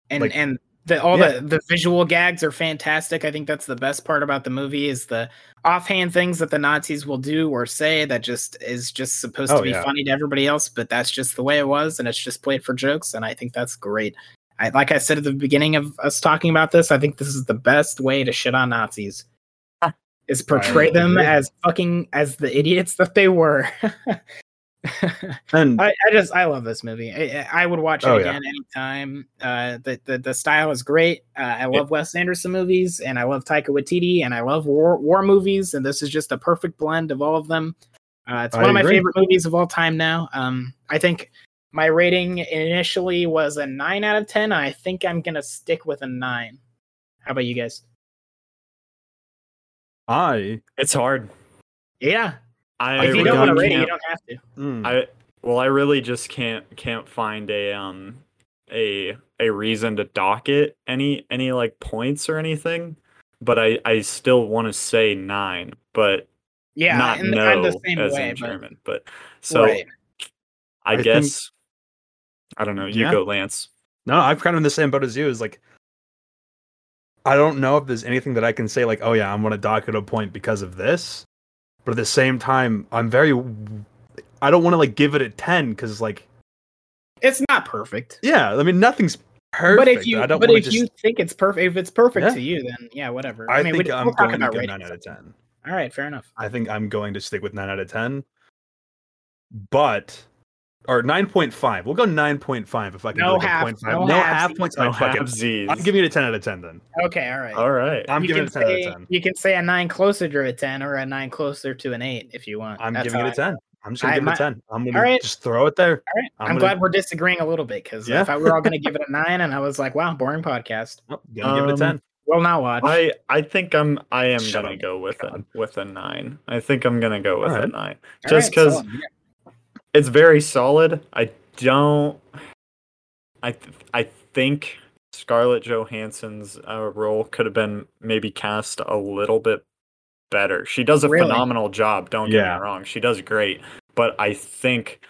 and like- and the all Yeah. the the visual gags are fantastic. I think that's the best part about the movie is the offhand things that the Nazis will do or say that just is just supposed Oh, to be yeah. funny to everybody else, but that's just the way it was, and it's just played for jokes, and I think that's great. I, like I said at the beginning of us talking about this, I think this is the best way to shit on Nazis. Ah. Is portray them as fucking as the idiots that they were. *laughs* *laughs* And I, I just I love this movie. I, I would watch it Oh, yeah. again anytime. Uh, the, the the style is great. Uh, I love Wes Anderson movies, and I love Taika Waititi, and I love war war movies, and this is just a perfect blend of all of them. Uh, it's I one of my agree. favorite movies of all time now. Um, I think my rating initially was a nine out of ten. I think I'm gonna stick with a nine. How about you guys? I It's hard. Yeah, I if you really don't want to rate it, you don't have to. mm, I well, I really just can't can't find a um a a reason to dock it any any like points or anything. But I I still want to say nine, but Yeah, not and no I'm the same as way. in But, German. But so right. I, I think- guess I don't know. You Yeah. go, Lance. no, I'm kind of in the same boat as you. Is like I don't know if there's anything that I can say like, oh yeah, I'm gonna dock it a point because of this. But at the same time, I'm very I don't want to like give it a ten because like It's not perfect. yeah, I mean nothing's perfect. But if you I don't but if just, you think it's perfect, if it's perfect Yeah. to you, then yeah, whatever. I, mean, think we, I'm we'll going to about give ratings. nine out of ten. All right, fair enough. I think I'm going to stick with 9 out of 10. But or 9.5. We'll go 9.5 if I can No do like half- a point five. no No, half half points. No fuck halfsies. I'm giving it a 10 out of 10 then. Okay, all right. All right. I'm you giving it a 10 say out of 10. you can say a nine closer to a ten or a nine closer to an eight if you want. I'm That's giving it a I- 10. I'm just going I- to give it a 10. I'm going All to right. just throw it there. All right, I'm I'm, gonna- glad we're disagreeing a little bit because Yeah. if I were all going *laughs* to give it a nine, and I was like, "Wow, boring podcast," Oh, gonna give it a Um, 10. we'll not watch. I I think I'm I am Shut gonna up. go with a with a nine. I think I'm gonna go with a nine. All Just right, because solid. Yeah. It's very solid. I don't. I th- I think Scarlett Johansson's uh, role could have been maybe cast a little bit better. She does a Really? phenomenal job. Don't get Yeah. me wrong. She does great. But I think.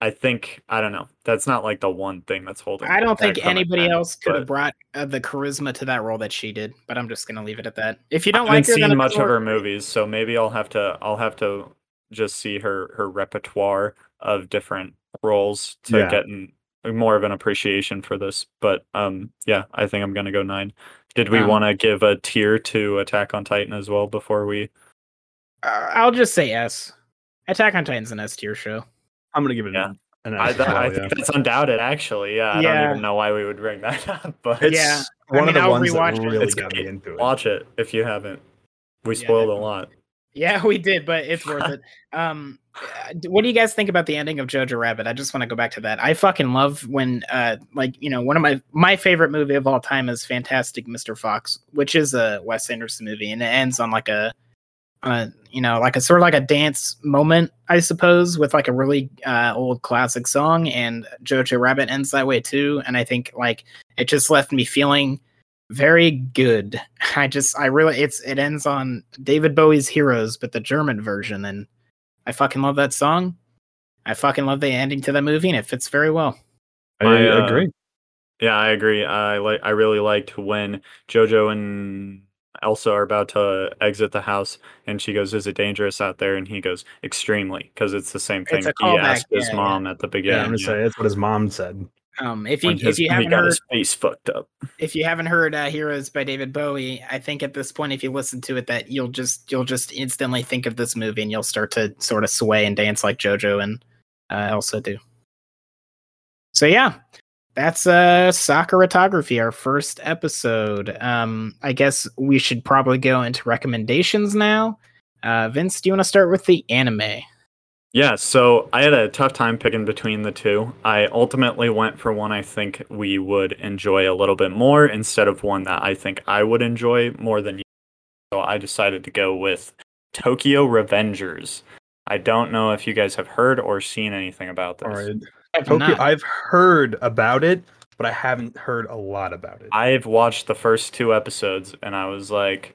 I think I don't know. That's not like the one thing that's holding. I don't think anybody 10, else could have brought uh, the charisma to that role that she did. But I'm just going to leave it at that. If you don't haven't like her, then seen much doesn't of her movies, so maybe I'll have to I'll have to just see her her repertoire of different roles to Yeah. get an, more of an appreciation for this. But um, yeah, I think I'm gonna go nine. Did we Um, want to give a tier to Attack on Titan as well before we? Uh, I'll just say S. Attack on Titan's an S tier show. I'm going to give it Yeah. an, an I, S that, as I well, think yeah. that's undoubted. Actually, yeah, I Yeah. don't even know why we would bring that *laughs* up, but It's Yeah. I one mean, of the I'll ones that really It's got me into it. watch it if you haven't. We Yeah, spoiled a lot. Yeah, we did, but it's worth it. *laughs* Um, uh, what do you guys think about the ending of Jojo Rabbit? I just want to go back to that. I fucking love when, uh, like you know, one of my my favorite movie of all time is Fantastic Mr. Fox, which is a Wes Anderson movie, and it ends on like a, uh, you know, like a sort of like a dance moment, I suppose, with like a really uh, old classic song, and Jojo Rabbit ends that way too. And I think like it just left me feeling very good. *laughs* I just I really it's it ends on David Bowie's Heroes, but the German version, and I fucking love that song. I fucking love the ending to the movie, and it fits very well. I My, uh, agree. Yeah, I agree. I like. I really liked when Jojo and Elsa are about to exit the house, and she goes, "Is it dangerous out there?" And he goes, "Extremely," because it's the same thing It's a he callback, asked his yeah, yeah. mom at the beginning. Yeah, beginning. I'm going to say that's what his mom said. Um, if you When if his- you haven't got heard his face fucked up. if you haven't heard uh, Heroes by David Bowie, I think at this point, if you listen to it, that you'll just you'll just instantly think of this movie and you'll start to sort of sway and dance like JoJo and uh, Elsa do. So yeah, that's uh Sakuratography, our first episode. Um, I guess we should probably go into recommendations now. Uh, Vince, do you want to start with the anime? Yeah, so I had a tough time picking between the two. I ultimately went for one I think we would enjoy a little bit more instead of one that I think I would enjoy more than you. So I decided to go with Tokyo Revengers. I don't know if you guys have heard or seen anything about this. All right. I've Tokyo, I've heard about it, but I haven't heard a lot about it. I've watched the first two episodes and I was like,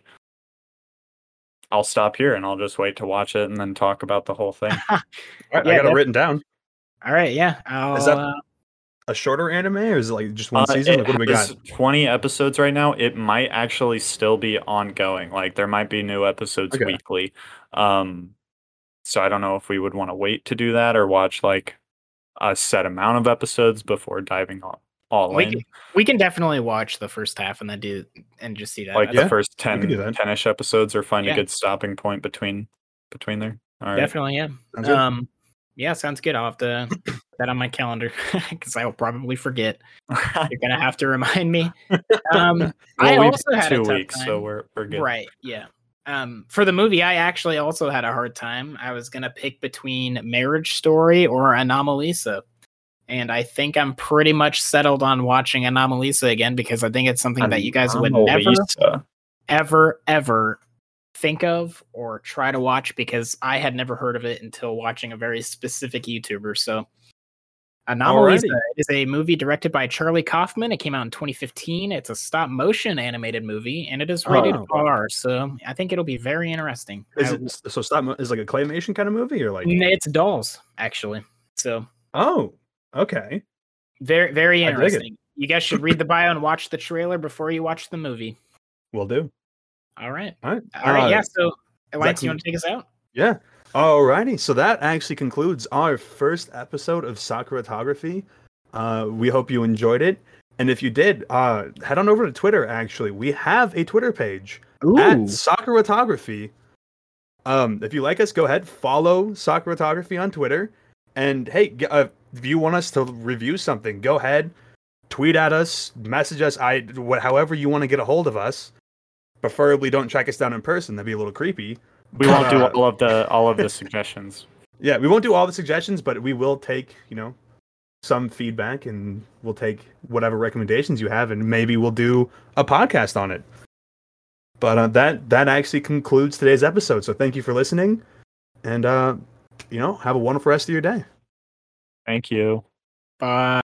I'll stop here and I'll just wait to watch it and then talk about the whole thing. *laughs* All right, Yeah, I got it written down. All right, yeah. I'll, Is that- uh, A shorter anime, or is it like just one Uh, season? Like, what do we has got? 20 episodes right now. It might actually still be ongoing. Like there might be new episodes Okay. weekly. Um so I don't know if we would want to wait to do that or watch like a set amount of episodes before diving all, all we in. can, we can definitely watch the first half and then do and just see that. like That's the first 10 do 10ish episodes or find Yeah. a good stopping point between between there. All right. Definitely, yeah. Sounds good. Um, yeah, sounds good. I'll have to put that on my calendar *laughs* because I will probably forget. *laughs* You're gonna have to remind me. *laughs* Um, I well, we've also done had a two tough weeks, so we're we're good. right, yeah. Um, for the movie, I actually also had a hard time. I was gonna pick between Marriage Story or Anomalisa, and I think I'm pretty much settled on watching Anomalisa again because I think it's something that you guys would never ever ever think of or try to watch because I had never heard of it until watching a very specific YouTuber. So Anomalisa Alrighty. is a movie directed by Charlie Kaufman. It came out in 2015. It's a stop motion animated movie and it is rated Oh. R. So I think it'll be very interesting. Is it so? Stop mo- is like a claymation kind of movie, or like? It's dolls actually. So Oh, okay. very very I dig it. interesting. You guys should read the *laughs* bio and watch the trailer before you watch the movie. Will do. All right. All right. All right. Uh, yeah. So Alliance, you want to take us out? Yeah. Alrighty. So that actually concludes our first episode of Sakuratography. Uh, we hope you enjoyed it. And if you did, uh, head on over to Twitter. Actually, we have a Twitter page at Sakuratography. Um, if you like us, go ahead follow Sakuratography on Twitter. And hey, uh, if you want us to review something, go ahead, tweet at us, message us. I however you want to get a hold of us. Preferably, don't track us down in person. That'd be a little creepy. We won't do Uh, all of the all of the *laughs* suggestions. Yeah, we won't do all the suggestions, but we will take, you know, some feedback and we'll take whatever recommendations you have and maybe we'll do a podcast on it. But uh, that that actually concludes today's episode. So thank you for listening and uh you know, have a wonderful rest of your day. Thank you. Bye.